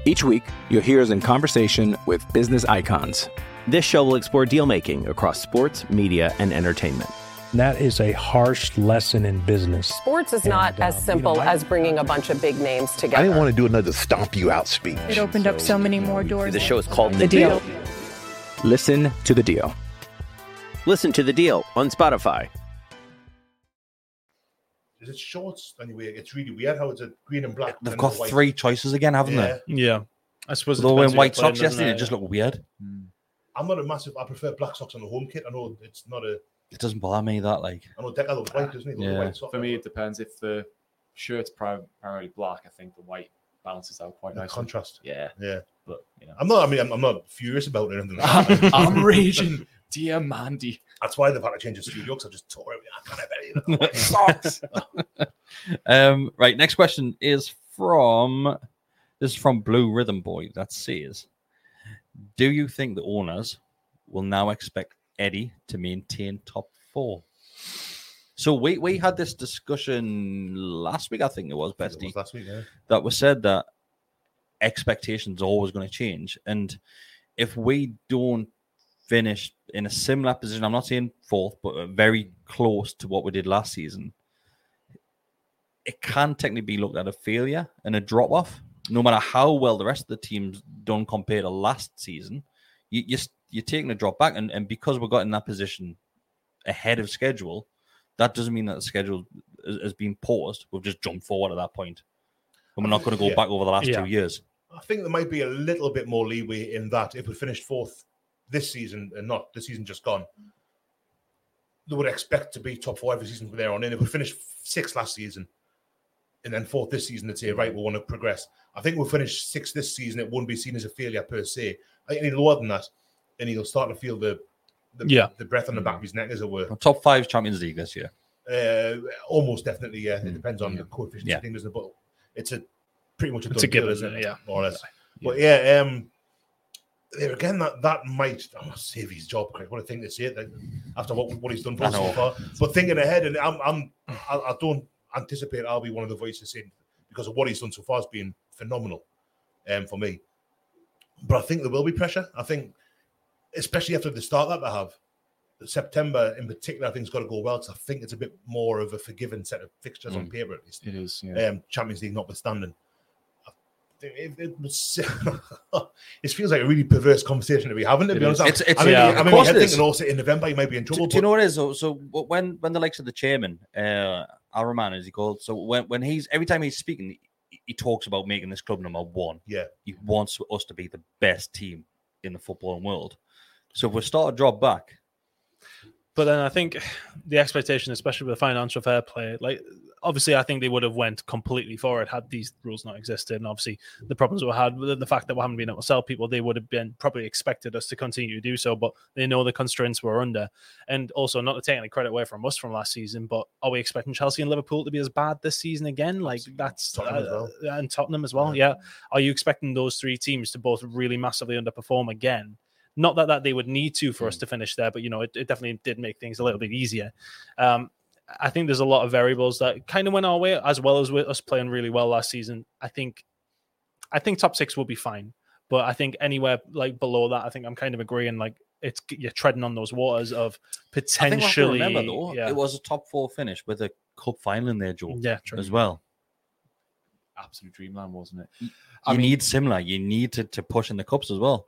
[SPEAKER 6] Each week, you'll hear us in conversation with business icons.
[SPEAKER 5] This show will explore deal making across sports, media, and entertainment.
[SPEAKER 9] That is a harsh lesson in business.
[SPEAKER 2] Sports is not
[SPEAKER 9] And,
[SPEAKER 2] as
[SPEAKER 9] um, you
[SPEAKER 2] simple
[SPEAKER 9] know, I-
[SPEAKER 2] as bringing a bunch of big names together.
[SPEAKER 10] I didn't want to do another stomp you out speech.
[SPEAKER 4] It opened up so many more doors.
[SPEAKER 5] The show is called
[SPEAKER 4] The
[SPEAKER 5] The
[SPEAKER 4] Deal.
[SPEAKER 5] Deal.
[SPEAKER 6] Listen to The Deal.
[SPEAKER 5] Listen to The Deal on Spotify.
[SPEAKER 3] Is it shorts anyway? It's really weird how it's a green and black.
[SPEAKER 7] They've
[SPEAKER 3] and
[SPEAKER 7] got
[SPEAKER 3] white.
[SPEAKER 7] three choices again, haven't
[SPEAKER 3] Yeah.
[SPEAKER 1] Yeah, I suppose. it
[SPEAKER 7] they? They were
[SPEAKER 1] depends
[SPEAKER 7] wearing white socks
[SPEAKER 1] doesn't
[SPEAKER 7] yesterday.
[SPEAKER 1] it?
[SPEAKER 7] It just looked weird.
[SPEAKER 3] I'm not a massive. I prefer black socks on the home kit. I know it's not a.
[SPEAKER 7] It doesn't bother me that like.
[SPEAKER 3] I know Decker loves white, doesn't he?
[SPEAKER 7] Yeah.
[SPEAKER 3] white.
[SPEAKER 8] For me, it depends. If the shirt's primarily black, I think the white balances out quite
[SPEAKER 3] The
[SPEAKER 8] nicely.
[SPEAKER 3] contrast.
[SPEAKER 8] Yeah,
[SPEAKER 3] Yeah,
[SPEAKER 8] but you know,
[SPEAKER 3] I'm not. I mean, I'm, I'm not furious about it anything. Like.
[SPEAKER 8] I'm raging, dear Mandy.
[SPEAKER 3] That's why they've had to change the studio because I just tore it. I can't have any of the socks.
[SPEAKER 7] Um, right, next question is from this is from Blue Rhythm Boy that says, Do you think the owners will now expect Eddie to maintain top four? So we, we had this discussion last week, I think it was,
[SPEAKER 3] think it
[SPEAKER 7] Bestie,
[SPEAKER 3] was last week, yeah.
[SPEAKER 7] that was said that expectations are always going to change. And if we don't finish in a similar position, I'm not saying fourth, but very close to what we did last season, it can technically be looked at a failure and a drop off, no matter how well the rest of the teams done compared to last season. You, you're, you're taking a drop back, and, and because we got in that position ahead of schedule, that doesn't mean that the schedule has, has been paused. We've just jumped forward at that point, and we're not going to go
[SPEAKER 3] Yeah.
[SPEAKER 7] back over the last
[SPEAKER 1] Yeah.
[SPEAKER 7] two years.
[SPEAKER 3] I think there might be a little bit more leeway in that if we finished fourth this season and not the season just gone. They would expect to be top four every season from there on in. If we finished sixth last season and then fourth this season, they'd say, right, we want to progress. I think we'll finish sixth this season. It wouldn't be seen as a failure per se. I think any lower than that, and he'll start to feel the the,
[SPEAKER 1] Yeah.
[SPEAKER 3] the breath on the back of his neck, as it were.
[SPEAKER 7] Top five Champions League this year.
[SPEAKER 3] Uh, almost definitely, yeah. It depends on the coefficient
[SPEAKER 7] Yeah.
[SPEAKER 3] thing, doesn't it? But it's a pretty much a,
[SPEAKER 1] It's
[SPEAKER 3] done
[SPEAKER 1] a given,
[SPEAKER 3] deal, isn't it?
[SPEAKER 1] yeah.
[SPEAKER 3] more or less. But yeah, um, there again, that that might I'm save his job. Craig. What a thing to say that after what what he's done for us so far. But thinking ahead, and I'm I'm I, I don't anticipate I'll be one of the voices saying because of what he's done so far has been phenomenal, um, for me. But I think there will be pressure. I think, especially after the start that they have, September in particular, I think it's got to go well. Because I think it's a bit more of a forgiving set of fixtures on
[SPEAKER 8] Mm.
[SPEAKER 3] paper, at least.
[SPEAKER 8] It is. Yeah.
[SPEAKER 3] Um, Champions League notwithstanding, I it, it, was, it feels like a really perverse conversation to be having. To
[SPEAKER 7] It
[SPEAKER 3] be honest.
[SPEAKER 7] It's- it's-
[SPEAKER 3] I mean,
[SPEAKER 7] yeah,
[SPEAKER 3] I
[SPEAKER 7] of
[SPEAKER 3] mean,
[SPEAKER 7] course
[SPEAKER 3] I'm
[SPEAKER 7] it is.
[SPEAKER 3] also in November you might be in trouble.
[SPEAKER 7] Do, do you know what it is? So, so when when the likes of the chairman, uh, Araman is he called? So when when he's every time he's speaking, he, he talks about making this club number one.
[SPEAKER 3] Yeah,
[SPEAKER 7] he wants us to be the best team in the footballing world. So if we start to drop back,
[SPEAKER 1] But then I think the expectation, especially with financial fair play, like obviously I think they would have went completely forward had these rules not existed. And obviously the problems we had with the fact that we haven't been able to sell people, they would have been probably expected us to continue to do so, but they know the constraints we're under. And also not to take any credit away from us from last season, but are we expecting Chelsea and Liverpool to be as bad this season again? Like that's
[SPEAKER 3] Tottenham
[SPEAKER 1] uh,
[SPEAKER 3] well.
[SPEAKER 1] and Tottenham as well. Yeah. Are you expecting those three teams to both really massively underperform again? Not that, that they would need to for us to finish there, but you know, it, it definitely did make things a little bit easier. Um, I think there's a lot of variables that kind of went our way, as well as with us playing really well last season. I think, I think top six will be fine, but I think anywhere like below that, I think I'm kind of agreeing. Like it's you're treading on those waters of
[SPEAKER 7] I think we
[SPEAKER 1] potentially.
[SPEAKER 7] remember though,
[SPEAKER 1] yeah,
[SPEAKER 7] it was a top four finish with a cup final in there, Joe.
[SPEAKER 1] Yeah, true.
[SPEAKER 7] as well.
[SPEAKER 8] Absolute dreamland, wasn't it?
[SPEAKER 7] You
[SPEAKER 8] I mean-
[SPEAKER 7] need similar. You need to, to push in the cups as well.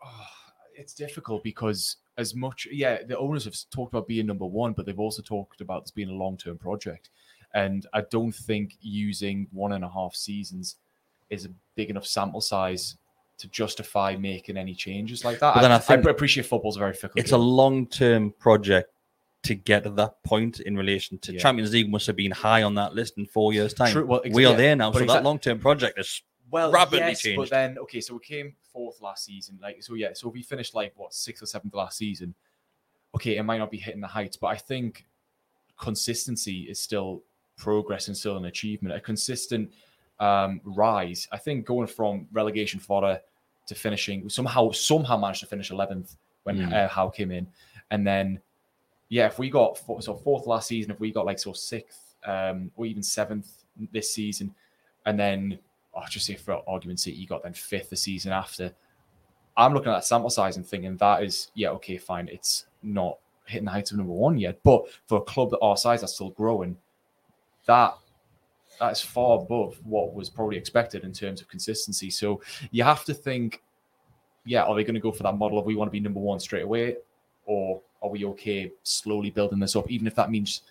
[SPEAKER 8] It's difficult because as much yeah the owners have talked about being number one but they've also talked about this being a long-term project and i don't think using one and a half seasons is a big enough sample size to justify making any changes like that
[SPEAKER 7] But then I think
[SPEAKER 8] appreciate football's a very fickle
[SPEAKER 7] It's a long term project to get to that point in relation to
[SPEAKER 8] Yeah.
[SPEAKER 7] Champions League must have been high on that list in four years' time.
[SPEAKER 8] True, well, ex-
[SPEAKER 7] we are
[SPEAKER 8] yeah,
[SPEAKER 7] there now,
[SPEAKER 8] but
[SPEAKER 7] so
[SPEAKER 8] exact-
[SPEAKER 7] that long term project is
[SPEAKER 8] well
[SPEAKER 7] rapidly
[SPEAKER 8] yes,
[SPEAKER 7] changed.
[SPEAKER 8] but then okay so we came fourth last season. Like so yeah so if we finished like what sixth or seventh last season. Okay it might not be hitting the heights but i think consistency is still progress and still an achievement. A consistent um rise. I think going from relegation fodder to finishing somehow somehow managed to finish 11th when
[SPEAKER 7] Mm.
[SPEAKER 8] uh, Howe came in. And then yeah if we got four, so fourth last season if we got like so sixth um or even seventh this season and then oh, just say for argument's sake, you got then fifth the season after. I'm looking at that sample size and thinking that is yeah okay fine it's not hitting the heights of number one yet, but for a club that our size that's still growing, that that's far above what was probably expected in terms of consistency. So you have to think, yeah, are they going to go for that model of we want to be number one straight away, or are we okay slowly building this up, even if that means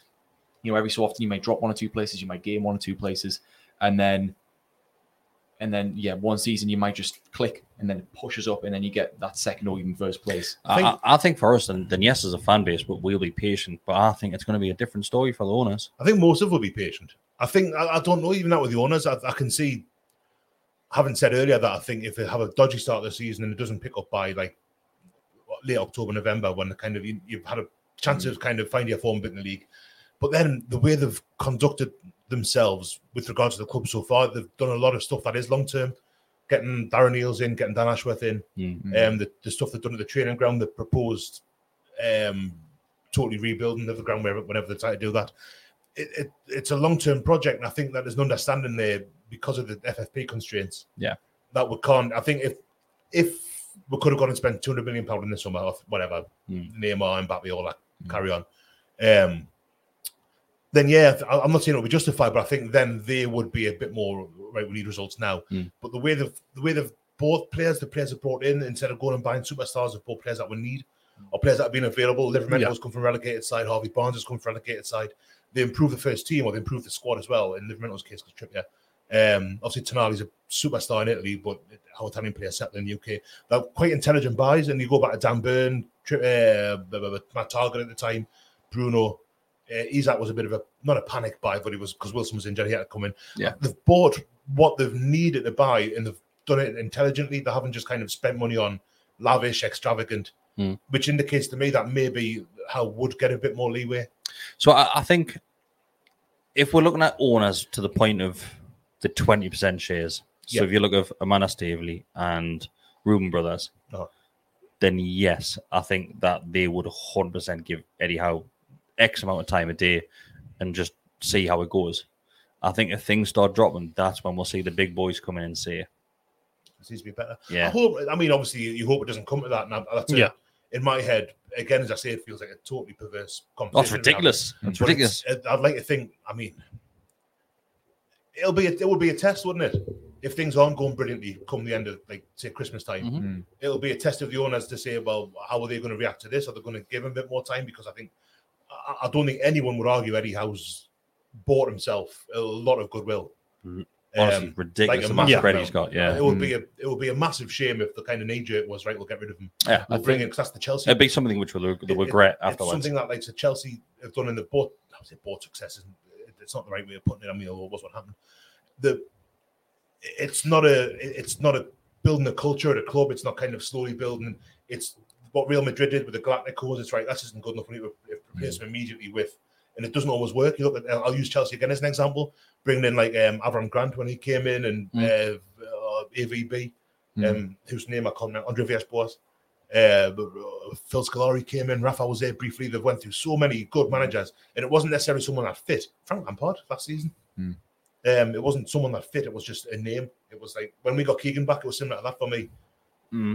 [SPEAKER 8] you know every so often you might drop one or two places, you might gain one or two places, and then and then yeah, one season you might just click and then it pushes up, and then you get that second or even first place.
[SPEAKER 7] I, I, I think for us, then, then yes, as a fan base, but we'll be patient. But I think it's going to be a different story for the owners.
[SPEAKER 3] I think most of will be patient. I think I, I don't know even that with the owners. I, I can see. Having said earlier that I think if they have a dodgy start of the season and it doesn't pick up by like late October, November, when the kind of you, you've had a chance to mm. kind of find your form bit in the league, but then the way they've conducted themselves with regards to the club so far, they've done a lot of stuff that is long term. Getting Darren Eales in, getting Dan Ashworth in,
[SPEAKER 7] Mm.
[SPEAKER 3] um, the, the stuff they've done at the training ground, the proposed um, totally rebuilding of the ground wherever, whenever they try to do that. It, it, it's a long term project, and I think that there's an understanding there because of the FFP constraints
[SPEAKER 7] Yeah.
[SPEAKER 3] that we can't. I think if if we could have gone and spent 200 million pound in the summer, or whatever,
[SPEAKER 7] Mm.
[SPEAKER 3] Neymar, Mbappe, all that, carry on. Um, then yeah, I'm not saying it would be justified, but I think then they would be a bit more right. We need results now.
[SPEAKER 7] Mm.
[SPEAKER 3] But the way they've the way they've bought players, the players have brought in instead of going and buying superstars, have bought players that we need or players that have been available. Livramento
[SPEAKER 1] Yeah.
[SPEAKER 3] come from relegated side. Harvey Barnes has come from relegated side. They improved the first team or they improved the squad as well. In Livramento's case, because Trippier. Um, obviously, Tonali's a superstar in Italy, but how Italian players settle in the UK. They're quite intelligent buys, and you go back to Dan Burn, Tri- uh, Matt Targett at the time, Bruno. Uh, Isak was a bit of a not a panic buy, but it was because Wilson was injured. He had to come in.
[SPEAKER 7] Yeah.
[SPEAKER 3] they've bought what they've needed to buy, and they've done it intelligently. They haven't just kind of spent money on lavish, extravagant,
[SPEAKER 7] Hmm.
[SPEAKER 3] which indicates to me that maybe how would get a bit more leeway.
[SPEAKER 7] So I, I think if we're looking at owners to the point of the 20% shares, so
[SPEAKER 3] Yeah.
[SPEAKER 7] if you look at Amanda Staveley and Reuben Brothers,
[SPEAKER 3] Oh.
[SPEAKER 7] then yes, I think that they would 100% give Eddie Howe X amount of time a day and just see how it goes. I think if things start dropping, that's when we'll see the big boys come in and say,
[SPEAKER 3] It seems to be better.
[SPEAKER 7] Yeah.
[SPEAKER 3] I hope. I mean, obviously, you- you hope it doesn't come to that. Now, that's a-
[SPEAKER 1] Yeah.
[SPEAKER 3] In my head, again, as I say, it feels like a totally perverse
[SPEAKER 7] "Oh, it's ridiculous! It's
[SPEAKER 3] But
[SPEAKER 7] ridiculous."
[SPEAKER 3] it's- I'd like to think. I mean, it'll be. A, it would be a test, wouldn't it? if things aren't going brilliantly come the end of like say Christmas time,
[SPEAKER 8] Mhm.
[SPEAKER 3] it'll be a test of the owners to say, well, how are they going to react to this? Are they going to give him a bit more time? Because I think I, don't think anyone would argue Eddie Howe's bought himself a lot of goodwill.
[SPEAKER 7] Honestly,
[SPEAKER 3] Um,
[SPEAKER 7] ridiculous
[SPEAKER 3] a
[SPEAKER 7] amount of credit he's got, yeah.
[SPEAKER 3] it would
[SPEAKER 7] Mm.
[SPEAKER 3] be a it would be a massive shame if the kind of knee jerk was right. We'll get rid of him.
[SPEAKER 7] Yeah,
[SPEAKER 3] we'll
[SPEAKER 7] I
[SPEAKER 3] bring
[SPEAKER 7] think
[SPEAKER 3] in because that's the Chelsea.
[SPEAKER 7] It'd be something which will they
[SPEAKER 3] It-
[SPEAKER 7] will
[SPEAKER 3] it-
[SPEAKER 7] regret
[SPEAKER 3] it's
[SPEAKER 7] afterwards.
[SPEAKER 3] something that like the Chelsea have done in the boat. I would say boat success isn't. It's not the right way of putting it. I mean, it was what happened. The it's not a it's not a building a culture at a club. It's not kind of slowly building. It's what Real Madrid did with the Galacticos. It's right. That isn't good enough. We need to replace them immediately with, and it doesn't always work. You look at. I'll use Chelsea again as an example. Bringing in like um, Avram Grant when he came in and uh, uh, AVB, um, whose name I can't remember, Andre Villas-Boas. Uh, but, uh, Phil Scolari came in. Rafa was there briefly. They've went through so many good managers, and it wasn't necessarily someone that fit. Frank Lampard last season.
[SPEAKER 8] Mm.
[SPEAKER 3] Um, it wasn't someone that fit. It was just a name. It was like when we got Keegan back, it was similar to that for me.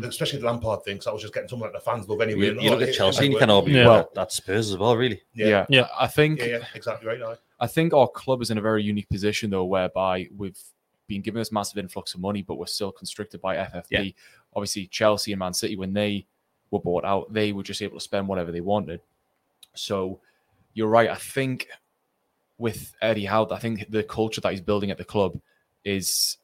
[SPEAKER 3] Especially the Lampard thing. So I was just getting someone that the fans love anyway.
[SPEAKER 7] You, you look at Chelsea and you
[SPEAKER 3] work.
[SPEAKER 7] can argue
[SPEAKER 8] Well-
[SPEAKER 7] that, that Spurs as well, really.
[SPEAKER 8] Yeah.
[SPEAKER 3] Yeah.
[SPEAKER 8] I think
[SPEAKER 3] Yeah, yeah, exactly right. aye.
[SPEAKER 8] I think our club is in a very unique position though, whereby we've been given this massive influx of money, but we're still constricted by FFP.
[SPEAKER 7] Yeah.
[SPEAKER 8] Obviously, Chelsea and Man City, when they were bought out, they were just able to spend whatever they wanted. So you're right. I think with Eddie Howe, I think the culture that he's building at the club is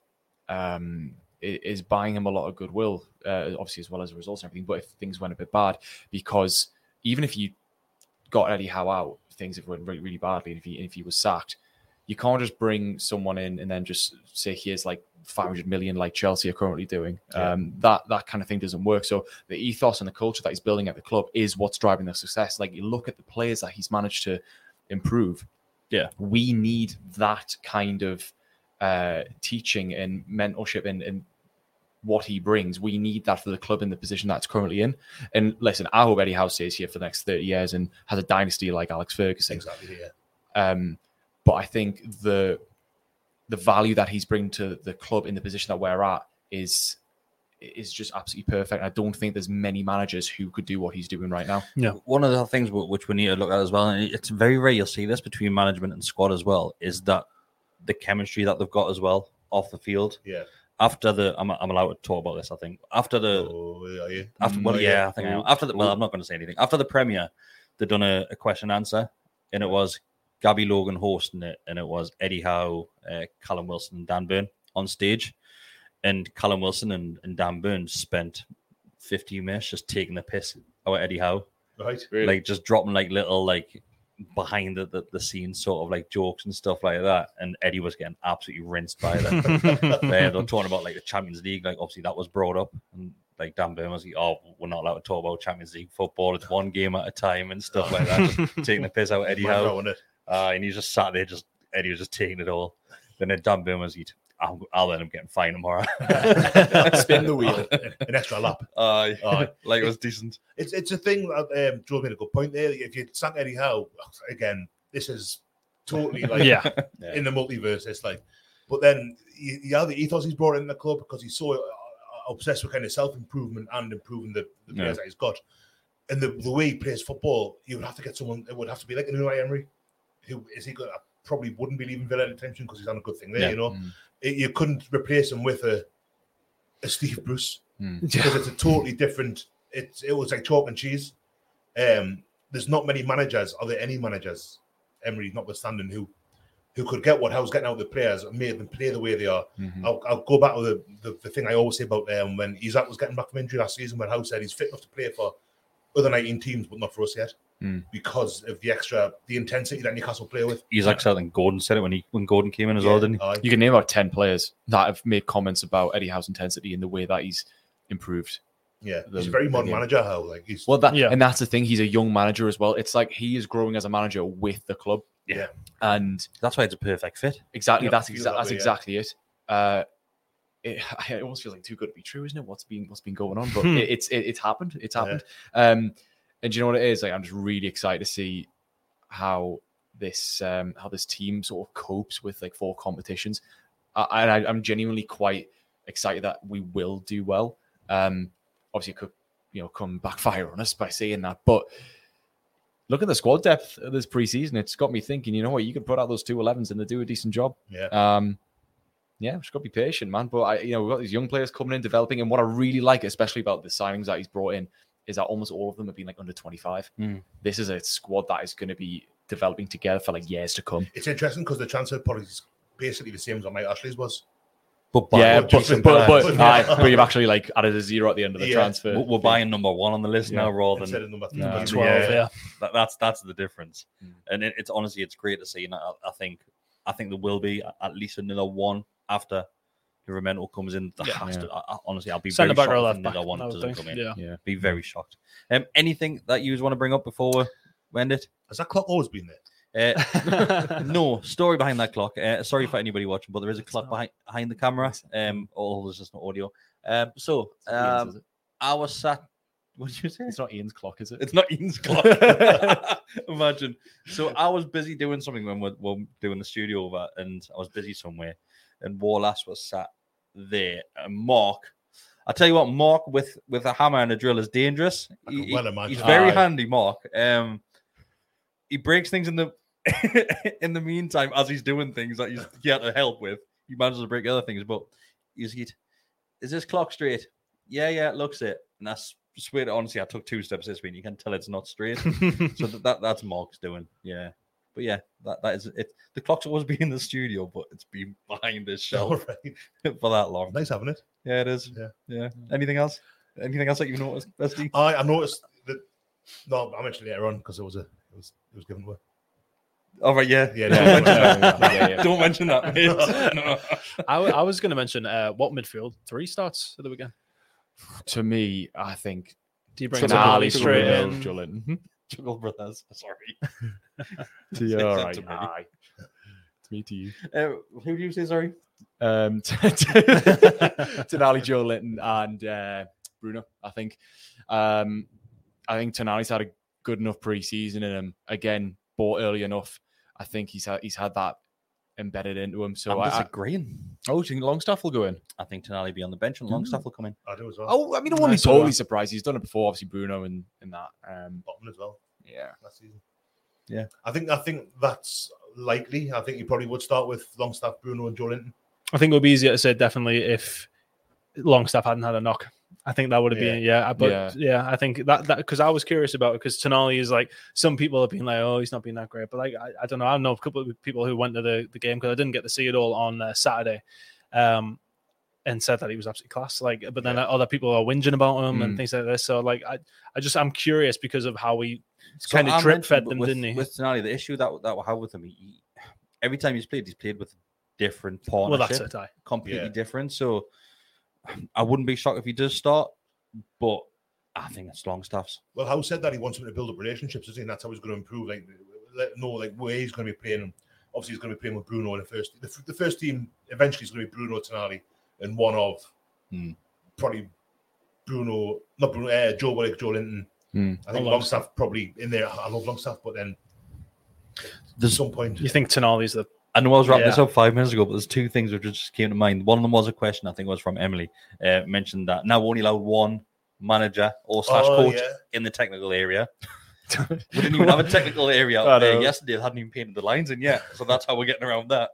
[SPEAKER 8] um is buying him a lot of goodwill, uh, obviously as well as the results and everything. But if things went a bit bad, because even if you got Eddie Howe out, things have went really, really badly, and if he if he was sacked, you can't just bring someone in and then just say here's like 500 million like Chelsea are currently doing.
[SPEAKER 3] Yeah.
[SPEAKER 8] Um, that that kind of thing doesn't work. So the ethos and the culture that he's building at the club is what's driving their success. Like you look at the players that he's managed to improve.
[SPEAKER 7] Yeah,
[SPEAKER 8] we need that kind of uh, teaching and mentorship and, and what he brings. We need that for the club in the position that's currently in. And listen, I hope Eddie Howe stays here for the next 30 years and has a dynasty like Alex Ferguson.
[SPEAKER 3] Exactly. Yeah.
[SPEAKER 8] Um, but I think the the value that he's bringing to the club in the position that we're at is is just absolutely perfect. I don't think there's many managers who could do what he's doing right now.
[SPEAKER 1] Yeah.
[SPEAKER 7] One of the things which we need to look at as well, and it's very rare you'll see this between management and squad as well, is that the chemistry that they've got as well off the field.
[SPEAKER 3] Yeah.
[SPEAKER 7] After the, I'm, I'm allowed to talk about this. I think after the,
[SPEAKER 3] Oh, are you?
[SPEAKER 7] after mm, well,
[SPEAKER 3] Oh,
[SPEAKER 7] yeah, I think I am.
[SPEAKER 3] Oh,
[SPEAKER 7] After the, well,
[SPEAKER 3] oh.
[SPEAKER 7] I'm not going to say anything. After the premiere, they done a, a question answer, and it was Gabby Logan hosting it, and it was Eddie Howe, uh, Callum Wilson, and Dan Burn on stage, and Callum Wilson and, and Dan Burn spent 15 minutes just taking the piss out of Eddie Howe,
[SPEAKER 3] Right.
[SPEAKER 7] like just dropping like little like behind the, the, the scenes sort of like jokes and stuff like that, and Eddie was getting absolutely rinsed by them. they, they're talking about like the Champions League, like obviously that was brought up, and like Dan Burn was like, "Oh, we're not allowed to talk about Champions League football. It's one game at a time and stuff like that." Just taking the piss out of Eddie Howe, uh, and he just sat there, just Eddie was just taking it all. Then then Dan Burn was, like, "I'll, I'll let him get fined tomorrow."
[SPEAKER 8] Spin the wheel.
[SPEAKER 3] An extra lap.
[SPEAKER 7] Aye,
[SPEAKER 3] Aye.
[SPEAKER 7] like it was decent.
[SPEAKER 3] It's it's a thing. that, Um, Joe made a good point there. If you sack Eddie Howe again, this is totally like
[SPEAKER 1] Yeah.
[SPEAKER 3] in the multiverse. It's like, but then you, you have the ethos he's brought in the club because he's so uh, obsessed with kind of self improvement and improving the, the
[SPEAKER 7] Yeah.
[SPEAKER 3] players that he's got. And the, the way he plays football, you would have to get someone. It would have to be like an Unai Emery, who is he good? I probably wouldn't be leaving Villa anytime soon because he's done a good thing there.
[SPEAKER 7] Yeah.
[SPEAKER 3] You know, It- you couldn't replace him with a a Steve Bruce because it's a totally different. It's it was like chalk and cheese. Um, there's not many managers. Are there any managers, Emery notwithstanding, who who could get what Howe's getting out of the players and made them play the way they are? I'll, I'll go back to the, the, the thing I always say about um, when Isak was getting back from injury last season, when Howe said he's fit enough to play for other 19 teams, but not for us yet.
[SPEAKER 8] Mm.
[SPEAKER 3] Because of the extra, the intensity that Newcastle play with.
[SPEAKER 7] He's like something Gordon said it when he when Gordon came in as well, didn't he?
[SPEAKER 3] Aye.
[SPEAKER 8] You can name about 10 players that have made comments about Eddie Howe's intensity and the way that he's improved.
[SPEAKER 3] Yeah,
[SPEAKER 8] the-
[SPEAKER 3] he's a very modern manager. Howe, like he's
[SPEAKER 8] Well, that
[SPEAKER 1] Yeah.
[SPEAKER 8] and that's the thing. He's a young manager as well. It's like he is growing as a manager with the club,
[SPEAKER 3] yeah,
[SPEAKER 8] and
[SPEAKER 7] That's why it's a perfect fit.
[SPEAKER 8] exactly
[SPEAKER 3] Yeah,
[SPEAKER 8] that's exa-
[SPEAKER 3] that
[SPEAKER 8] that's
[SPEAKER 3] way, yeah.
[SPEAKER 8] exactly it. Uh, it, it almost feels like too good to be true, isn't it? What's been what's been going on, but
[SPEAKER 1] Hmm.
[SPEAKER 8] it, it's it, it's happened. It's
[SPEAKER 3] Yeah.
[SPEAKER 8] happened. Um, and do you know what it is? Like I'm just really excited to see how this um how this team sort of copes with like four competitions. I, and I, I'm genuinely quite excited that we will do well. Um, obviously, it could you know come backfire on us by saying that, but look at the squad depth of this preseason. It's got me thinking. You know what? You could put out those two 11s and they do a decent job.
[SPEAKER 3] yeah.
[SPEAKER 8] Um, Yeah, just got to be patient, man. But I, you know, we've got these young players coming in, developing, and what I really like, especially about the signings that he's brought in, is that almost all of them have been like under 25.
[SPEAKER 7] Mm.
[SPEAKER 8] This is a squad that is going to be developing together for like years to come.
[SPEAKER 3] It's interesting because the transfer policy is basically the same as what Mike Ashley's was.
[SPEAKER 7] But
[SPEAKER 8] yeah,
[SPEAKER 3] but
[SPEAKER 8] but, but, but,
[SPEAKER 3] players.
[SPEAKER 8] but you've actually like added a zero at the end of the
[SPEAKER 3] Yeah.
[SPEAKER 8] transfer.
[SPEAKER 7] We're, we're buying number one on the list
[SPEAKER 8] Yeah.
[SPEAKER 7] now rather
[SPEAKER 3] Instead
[SPEAKER 7] than
[SPEAKER 3] of number
[SPEAKER 8] No.
[SPEAKER 3] three.
[SPEAKER 1] 12, yeah.
[SPEAKER 7] That, that's that's the difference,
[SPEAKER 8] Mm.
[SPEAKER 7] and it, it's honestly it's great to see. And I, I think I think there will be at least another one after Livramento comes in. There
[SPEAKER 1] Yeah.
[SPEAKER 7] has to- I- I- honestly, I'll be
[SPEAKER 1] Centre
[SPEAKER 7] very
[SPEAKER 1] back or
[SPEAKER 7] shocked
[SPEAKER 1] left
[SPEAKER 7] if
[SPEAKER 1] back,
[SPEAKER 7] another one
[SPEAKER 1] I would
[SPEAKER 7] doesn't
[SPEAKER 1] think.
[SPEAKER 7] come in.
[SPEAKER 1] Yeah.
[SPEAKER 8] Yeah.
[SPEAKER 7] Be very shocked. Um, anything that you want to bring up before we we end it?
[SPEAKER 3] Has that clock always been there?
[SPEAKER 7] Uh, no story behind that clock. Uh, sorry for anybody watching, but there is a clock behind, behind the camera. Um, although there's just no audio. Um, so um,
[SPEAKER 8] is?
[SPEAKER 7] I was sat. What did you say?
[SPEAKER 8] It's not Ian's clock, is it?
[SPEAKER 7] It's not Ian's clock. Imagine. So I was busy doing something when we're, we're doing the studio over, and I was busy somewhere, and Warlass was sat there. And Mark, I tell you what, Mark with with a hammer and a drill is dangerous. He-
[SPEAKER 3] well
[SPEAKER 7] he's very handy, Mark. Um, he breaks things in the in the meantime as he's doing things that he's, he had to help with. He manages to break other things, but he's he, is this clock straight? Yeah, yeah, it looks it. And that's swear honestly, I took two steps this week. You can tell it's not straight. so that, that that's Mark's doing. Yeah. But yeah, that, that is it. The clock's always been in the studio, but it's been behind this
[SPEAKER 3] All
[SPEAKER 7] shelf
[SPEAKER 3] right.
[SPEAKER 7] for that long.
[SPEAKER 3] Nice having it.
[SPEAKER 7] Yeah, it is.
[SPEAKER 3] Yeah.
[SPEAKER 7] Yeah. Anything else? Anything else that you noticed, Bestie?
[SPEAKER 3] I, I noticed that. No, I mentioned it later on because it was a it was it was given away.
[SPEAKER 7] All right, yeah.
[SPEAKER 3] Yeah,
[SPEAKER 7] Don't
[SPEAKER 3] no,
[SPEAKER 7] mention
[SPEAKER 3] no,
[SPEAKER 7] that.
[SPEAKER 3] no, yeah, yeah.
[SPEAKER 7] Don't mention that, mate. No.
[SPEAKER 1] I, w- I was going to mention uh, what midfield three starts at the weekend.
[SPEAKER 8] To me, I think
[SPEAKER 1] Do you bring
[SPEAKER 8] Tonali
[SPEAKER 1] Tonali straight
[SPEAKER 8] Gabriel,
[SPEAKER 1] in?
[SPEAKER 8] Joelinton.
[SPEAKER 7] Chuckle Brothers. Sorry.
[SPEAKER 8] To you, all right.
[SPEAKER 7] to me.
[SPEAKER 8] Aye. To me, to you.
[SPEAKER 7] Uh, who do you say? Sorry.
[SPEAKER 8] Um, Tonali, Joelinton, and uh, Bruno. I think. Um, I think Tonali's had a good enough preseason in him. Again, bought early enough. I think he's had he's had that embedded into him. So
[SPEAKER 7] I'm
[SPEAKER 8] I, I, oh, do you think Longstaff will go in?
[SPEAKER 7] I think Tonali be on the bench and Longstaff will come in.
[SPEAKER 3] I do as well.
[SPEAKER 8] Oh, I mean, I won't be totally
[SPEAKER 3] well.
[SPEAKER 8] surprised. He's done it before, obviously Bruno and and that. Um,
[SPEAKER 3] Botman as well
[SPEAKER 8] yeah,
[SPEAKER 3] last season.
[SPEAKER 7] Yeah.
[SPEAKER 3] I think I think that's likely. I think you probably would start with Longstaff, Bruno, and Joelinton.
[SPEAKER 1] I think it would be easier to say definitely if Longstaff hadn't had a knock. I think that would have been yeah, but
[SPEAKER 8] Yeah.
[SPEAKER 1] yeah. I think that that because I was curious about it because Tonali is like some people have been like oh he's not been that great, but like I, I don't know I know a couple of people who went to the, the game because I didn't get to see it all on uh, Saturday, um, and said that he was absolutely class. Like, but then other people are whinging about him and
[SPEAKER 8] Mm.
[SPEAKER 1] things like this. So like I I just I'm curious because of how he
[SPEAKER 7] So
[SPEAKER 1] kind of drip
[SPEAKER 7] mentioned
[SPEAKER 1] fed them,
[SPEAKER 7] with,
[SPEAKER 1] didn't he?
[SPEAKER 7] With Tonali, the issue that that we have with him, he, he- every time he's played, he's played with different
[SPEAKER 1] well,
[SPEAKER 7] partnership,
[SPEAKER 1] that's it. I,
[SPEAKER 7] completely
[SPEAKER 3] Yeah.
[SPEAKER 7] different. So I wouldn't be shocked if he does start, but I think it's Longstaff's.
[SPEAKER 3] Well, Howe said that he wants him to build up relationships, isn't he? And that's how he's going to improve. Like, let know like where he's going to be playing. And obviously, he's going to be playing with Bruno in the first. The, the first team eventually is going to be Bruno Tonali and one of
[SPEAKER 7] Hmm.
[SPEAKER 3] probably Bruno, not Bruno, uh, Joe Willock, Joelinton.
[SPEAKER 8] Hmm.
[SPEAKER 3] I think
[SPEAKER 1] Oh,
[SPEAKER 3] Longstaff probably in there. I love Longstaff, but then
[SPEAKER 7] There's,
[SPEAKER 3] some point,
[SPEAKER 1] you think Tonali's the
[SPEAKER 7] I know I was wrapping this up five minutes ago, but there's two things which just came to mind. One of them was a question, I think it was from Emily, uh, mentioned that now we're only allowed one manager or slash
[SPEAKER 3] Oh,
[SPEAKER 7] coach
[SPEAKER 3] yeah.
[SPEAKER 7] in the technical area. we didn't even have a technical area out there yesterday. They hadn't even painted the lines in yet. So that's how we're getting around that.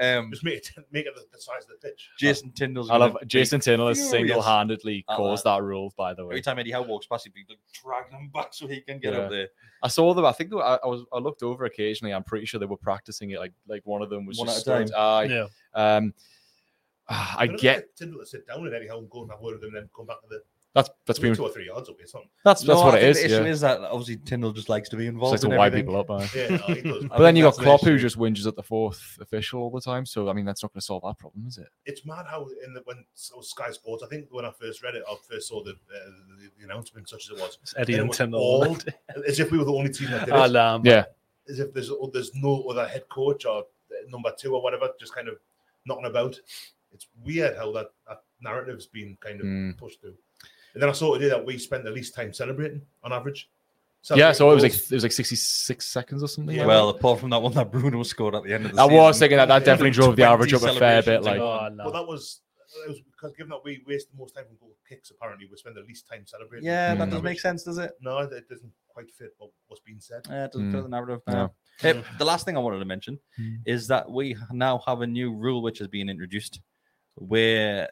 [SPEAKER 7] Um,
[SPEAKER 3] just make it make it the, the size of the pitch.
[SPEAKER 7] Jason Tindall's
[SPEAKER 8] I love Jason Tindall has single-handedly caused that rule. By the way,
[SPEAKER 7] Every time Eddie Howe walks past, he'd be like dragging him back so he can get
[SPEAKER 8] Yeah.
[SPEAKER 7] up there.
[SPEAKER 8] I saw them. I think were- I, I was. I looked over occasionally. I'm pretty sure they were practicing it. Like like one of them was
[SPEAKER 7] One
[SPEAKER 8] just
[SPEAKER 7] at a
[SPEAKER 8] stood- Aye.
[SPEAKER 1] yeah.
[SPEAKER 8] Um, I
[SPEAKER 3] But
[SPEAKER 8] get
[SPEAKER 3] Tindall to sit down and anyhow and go and have a word with him, and then come back to the
[SPEAKER 8] that's that's
[SPEAKER 3] two
[SPEAKER 8] pretty much,
[SPEAKER 3] or three yards up or something.
[SPEAKER 8] that's that's
[SPEAKER 7] No,
[SPEAKER 8] what
[SPEAKER 7] I
[SPEAKER 8] it
[SPEAKER 7] think
[SPEAKER 8] is.
[SPEAKER 7] The issue
[SPEAKER 8] yeah.
[SPEAKER 7] is that obviously Tindall just likes to be
[SPEAKER 8] It's
[SPEAKER 7] involved
[SPEAKER 8] like to
[SPEAKER 7] in
[SPEAKER 8] wind
[SPEAKER 7] everything.
[SPEAKER 8] people up. aye.
[SPEAKER 3] Yeah, no, he does.
[SPEAKER 8] But then you got
[SPEAKER 7] that's the
[SPEAKER 8] Klopp who
[SPEAKER 7] issue.
[SPEAKER 8] just whinges at the fourth official all the time. So I mean, that's not going to solve that problem, is it?
[SPEAKER 3] it's mad how in the when so Sky Sports, I think when I first read it, I first saw the, uh, the, the announcement, such as it was,
[SPEAKER 1] It's Eddie
[SPEAKER 3] and it
[SPEAKER 1] and Tindall.
[SPEAKER 3] all as if we were the only team that did
[SPEAKER 1] Ah,
[SPEAKER 3] it,
[SPEAKER 1] lamb.
[SPEAKER 8] Yeah,
[SPEAKER 3] as if there's there's no other head coach or number two or whatever, just kind of knocking about. It's weird how that, that narrative's been kind of
[SPEAKER 8] Mm.
[SPEAKER 3] pushed through. And then I saw today that we spent the least time celebrating on average.
[SPEAKER 8] yeah. So it was like it was like 66 seconds or something.
[SPEAKER 3] Yeah.
[SPEAKER 8] like
[SPEAKER 7] Well, apart from that one that Bruno scored at the end of the
[SPEAKER 8] that. I
[SPEAKER 7] season.
[SPEAKER 8] was thinking that that definitely drove the average up a fair bit. Like
[SPEAKER 7] in
[SPEAKER 1] Oh,
[SPEAKER 7] one.
[SPEAKER 1] no.
[SPEAKER 3] Well, that was, it was because given that we waste the most time on goal kicks, apparently we spend the least time celebrating.
[SPEAKER 7] Yeah, that
[SPEAKER 8] Mm.
[SPEAKER 7] does make sense, does it?
[SPEAKER 3] No, it doesn't quite quite fit what, what's being said.
[SPEAKER 7] Yeah, it doesn't fit the narrative.
[SPEAKER 8] Yeah.
[SPEAKER 7] no. Eh, the last thing I wanted to mention is that we now have a new rule which has been introduced where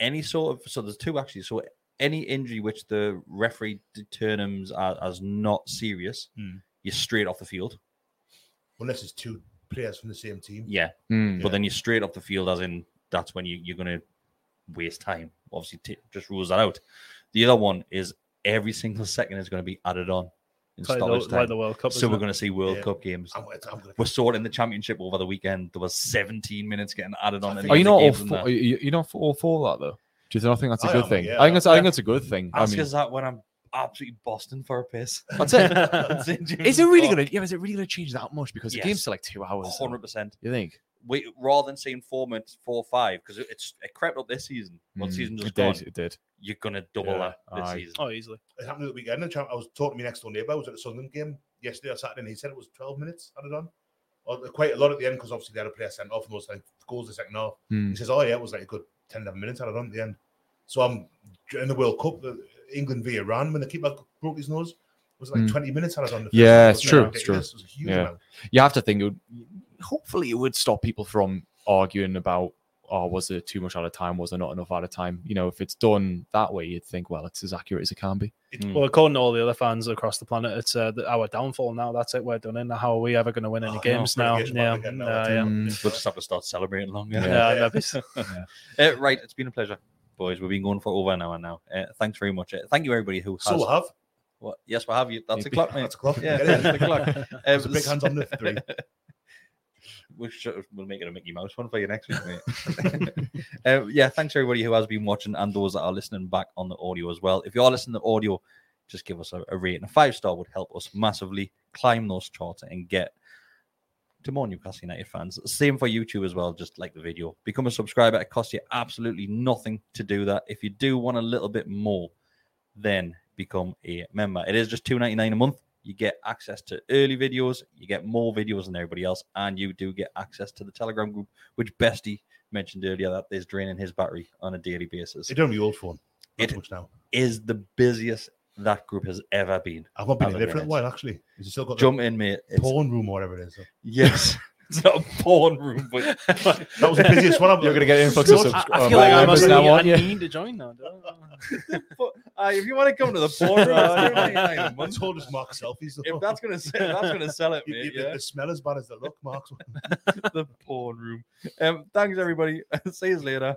[SPEAKER 7] any sort of so there's two actually. So any injury which the referee determines as, as not serious,
[SPEAKER 3] Hmm.
[SPEAKER 7] you're straight off the field.
[SPEAKER 3] Unless it's two players from the same team.
[SPEAKER 7] Yeah.
[SPEAKER 8] Mm.
[SPEAKER 7] But then you're straight off the field, as in that's when you, you're going to waste time. Obviously, t- just rules that out. The other one is every single second is going to be added on in
[SPEAKER 1] Like the-
[SPEAKER 7] stoppage
[SPEAKER 1] like
[SPEAKER 7] time.
[SPEAKER 1] the World Cup,
[SPEAKER 7] So we're going to see World
[SPEAKER 3] Yeah.
[SPEAKER 7] Cup games.
[SPEAKER 3] I'm, I'm gonna,
[SPEAKER 7] We're sorting the championship over the weekend. There was 17 minutes getting added on. in
[SPEAKER 8] Are you not all for, are you, you're not all for that though? Do you not think that's a
[SPEAKER 3] I
[SPEAKER 8] good
[SPEAKER 3] am,
[SPEAKER 8] thing?
[SPEAKER 3] yeah.
[SPEAKER 8] I think that's I think
[SPEAKER 7] Yeah.
[SPEAKER 8] that's a good thing. I
[SPEAKER 7] Ask
[SPEAKER 8] mean,
[SPEAKER 7] us that when I'm absolutely busting for a piss.
[SPEAKER 8] that's it.
[SPEAKER 7] That's it,
[SPEAKER 8] is it really
[SPEAKER 7] Oh,
[SPEAKER 8] gonna? Yeah, is it really gonna change that much? Because the game's still like two hours.
[SPEAKER 7] 100%.
[SPEAKER 8] You think?
[SPEAKER 7] We, rather than saying four minutes, four or five, because it's it crept up this season. One
[SPEAKER 8] Mm,
[SPEAKER 7] season just
[SPEAKER 8] it
[SPEAKER 7] gone.
[SPEAKER 8] did. It did.
[SPEAKER 7] You're going to double
[SPEAKER 3] Yeah.
[SPEAKER 7] that this
[SPEAKER 8] Aye.
[SPEAKER 7] season.
[SPEAKER 1] Oh, easily.
[SPEAKER 3] it happened at the weekend. and I was talking to my next door neighbour. I was at the Sunderland game yesterday or Saturday, and he said it was 12 minutes added on. Or quite a lot at the end because obviously they had a player sent off and those like goals the second half.
[SPEAKER 8] Hmm.
[SPEAKER 3] He says, "Oh yeah, it was like a good 10, 11 minutes added on at the end." So I'm in the World Cup, the England v Iran when the keeper broke his nose. It was like
[SPEAKER 8] Hmm.
[SPEAKER 3] 20 minutes added on. The first
[SPEAKER 8] Yeah, it's true. It's true.
[SPEAKER 3] It was a huge
[SPEAKER 8] Yeah.
[SPEAKER 3] amount.
[SPEAKER 8] You have to think. It would, hopefully, it would stop people from arguing about. Oh, was it too much out of time? Was there not enough out of time? You know, if it's done that way, you'd think, well, it's as accurate as it can be.
[SPEAKER 7] Hmm.
[SPEAKER 1] Well, according to all the other fans across the planet, it's uh, our downfall now. That's it. We're done in. How are we ever going to win any
[SPEAKER 3] Oh,
[SPEAKER 1] games
[SPEAKER 3] no,
[SPEAKER 1] now? Yeah,
[SPEAKER 3] battle again now,
[SPEAKER 1] uh, yeah.
[SPEAKER 8] Mm.
[SPEAKER 7] We'll just have to start celebrating longer.
[SPEAKER 1] Yeah,
[SPEAKER 3] Yeah.
[SPEAKER 1] maybe.
[SPEAKER 7] Uh, right, it's been a pleasure, boys. We've been going for over an hour now. Uh, thanks very much. Uh, thank you, everybody who has.
[SPEAKER 3] So we'll have.
[SPEAKER 7] What? Yes, we'll have you. That's the clock, mate.
[SPEAKER 3] That's a clock.
[SPEAKER 7] Yeah,
[SPEAKER 3] Get it.
[SPEAKER 7] that's the clock. Um,
[SPEAKER 3] a big hands on the three.
[SPEAKER 7] We'll, we'll make it a Mickey Mouse one for you next week, mate. um, yeah, thanks everybody who has been watching and those that are listening back on the audio as well. If you are listening to audio, just give us a, a rating. A five star would help us massively climb those charts and get to more Newcastle United fans. Same for YouTube as well, just like the video. Become a subscriber. It costs you absolutely nothing to do that. If you do want a little bit more, then become a member. It is just two ninety nine a month. You get access to early videos, you get more videos than everybody else, and you do get access to the Telegram group, which Bestie mentioned earlier that is draining his battery on a daily basis.
[SPEAKER 3] It don't old phone.
[SPEAKER 7] It- is the busiest that group has ever been.
[SPEAKER 3] I've not been in there for a while actually. Is it still got
[SPEAKER 7] Jump in, mate. It's,
[SPEAKER 3] porn room or whatever it is?
[SPEAKER 7] yes, it's not a porn room, but
[SPEAKER 3] That was the busiest one. Of them.
[SPEAKER 8] You're gonna get an influx of
[SPEAKER 1] I,
[SPEAKER 8] subscribers.
[SPEAKER 1] I feel like I must
[SPEAKER 8] now,
[SPEAKER 1] be
[SPEAKER 8] aren't
[SPEAKER 1] a
[SPEAKER 8] you?
[SPEAKER 1] need to join now.
[SPEAKER 7] but, uh, if you want to come to the porn room, it's $2.99 a
[SPEAKER 3] I
[SPEAKER 7] month.
[SPEAKER 3] told us Mark selfies.
[SPEAKER 7] if that's gonna sell, that's gonna sell it,
[SPEAKER 3] You-
[SPEAKER 7] mate.
[SPEAKER 3] you- the,
[SPEAKER 7] Yeah.
[SPEAKER 3] the smell as bad as the look, Mark.
[SPEAKER 7] the porn room. Um, thanks everybody. See you later.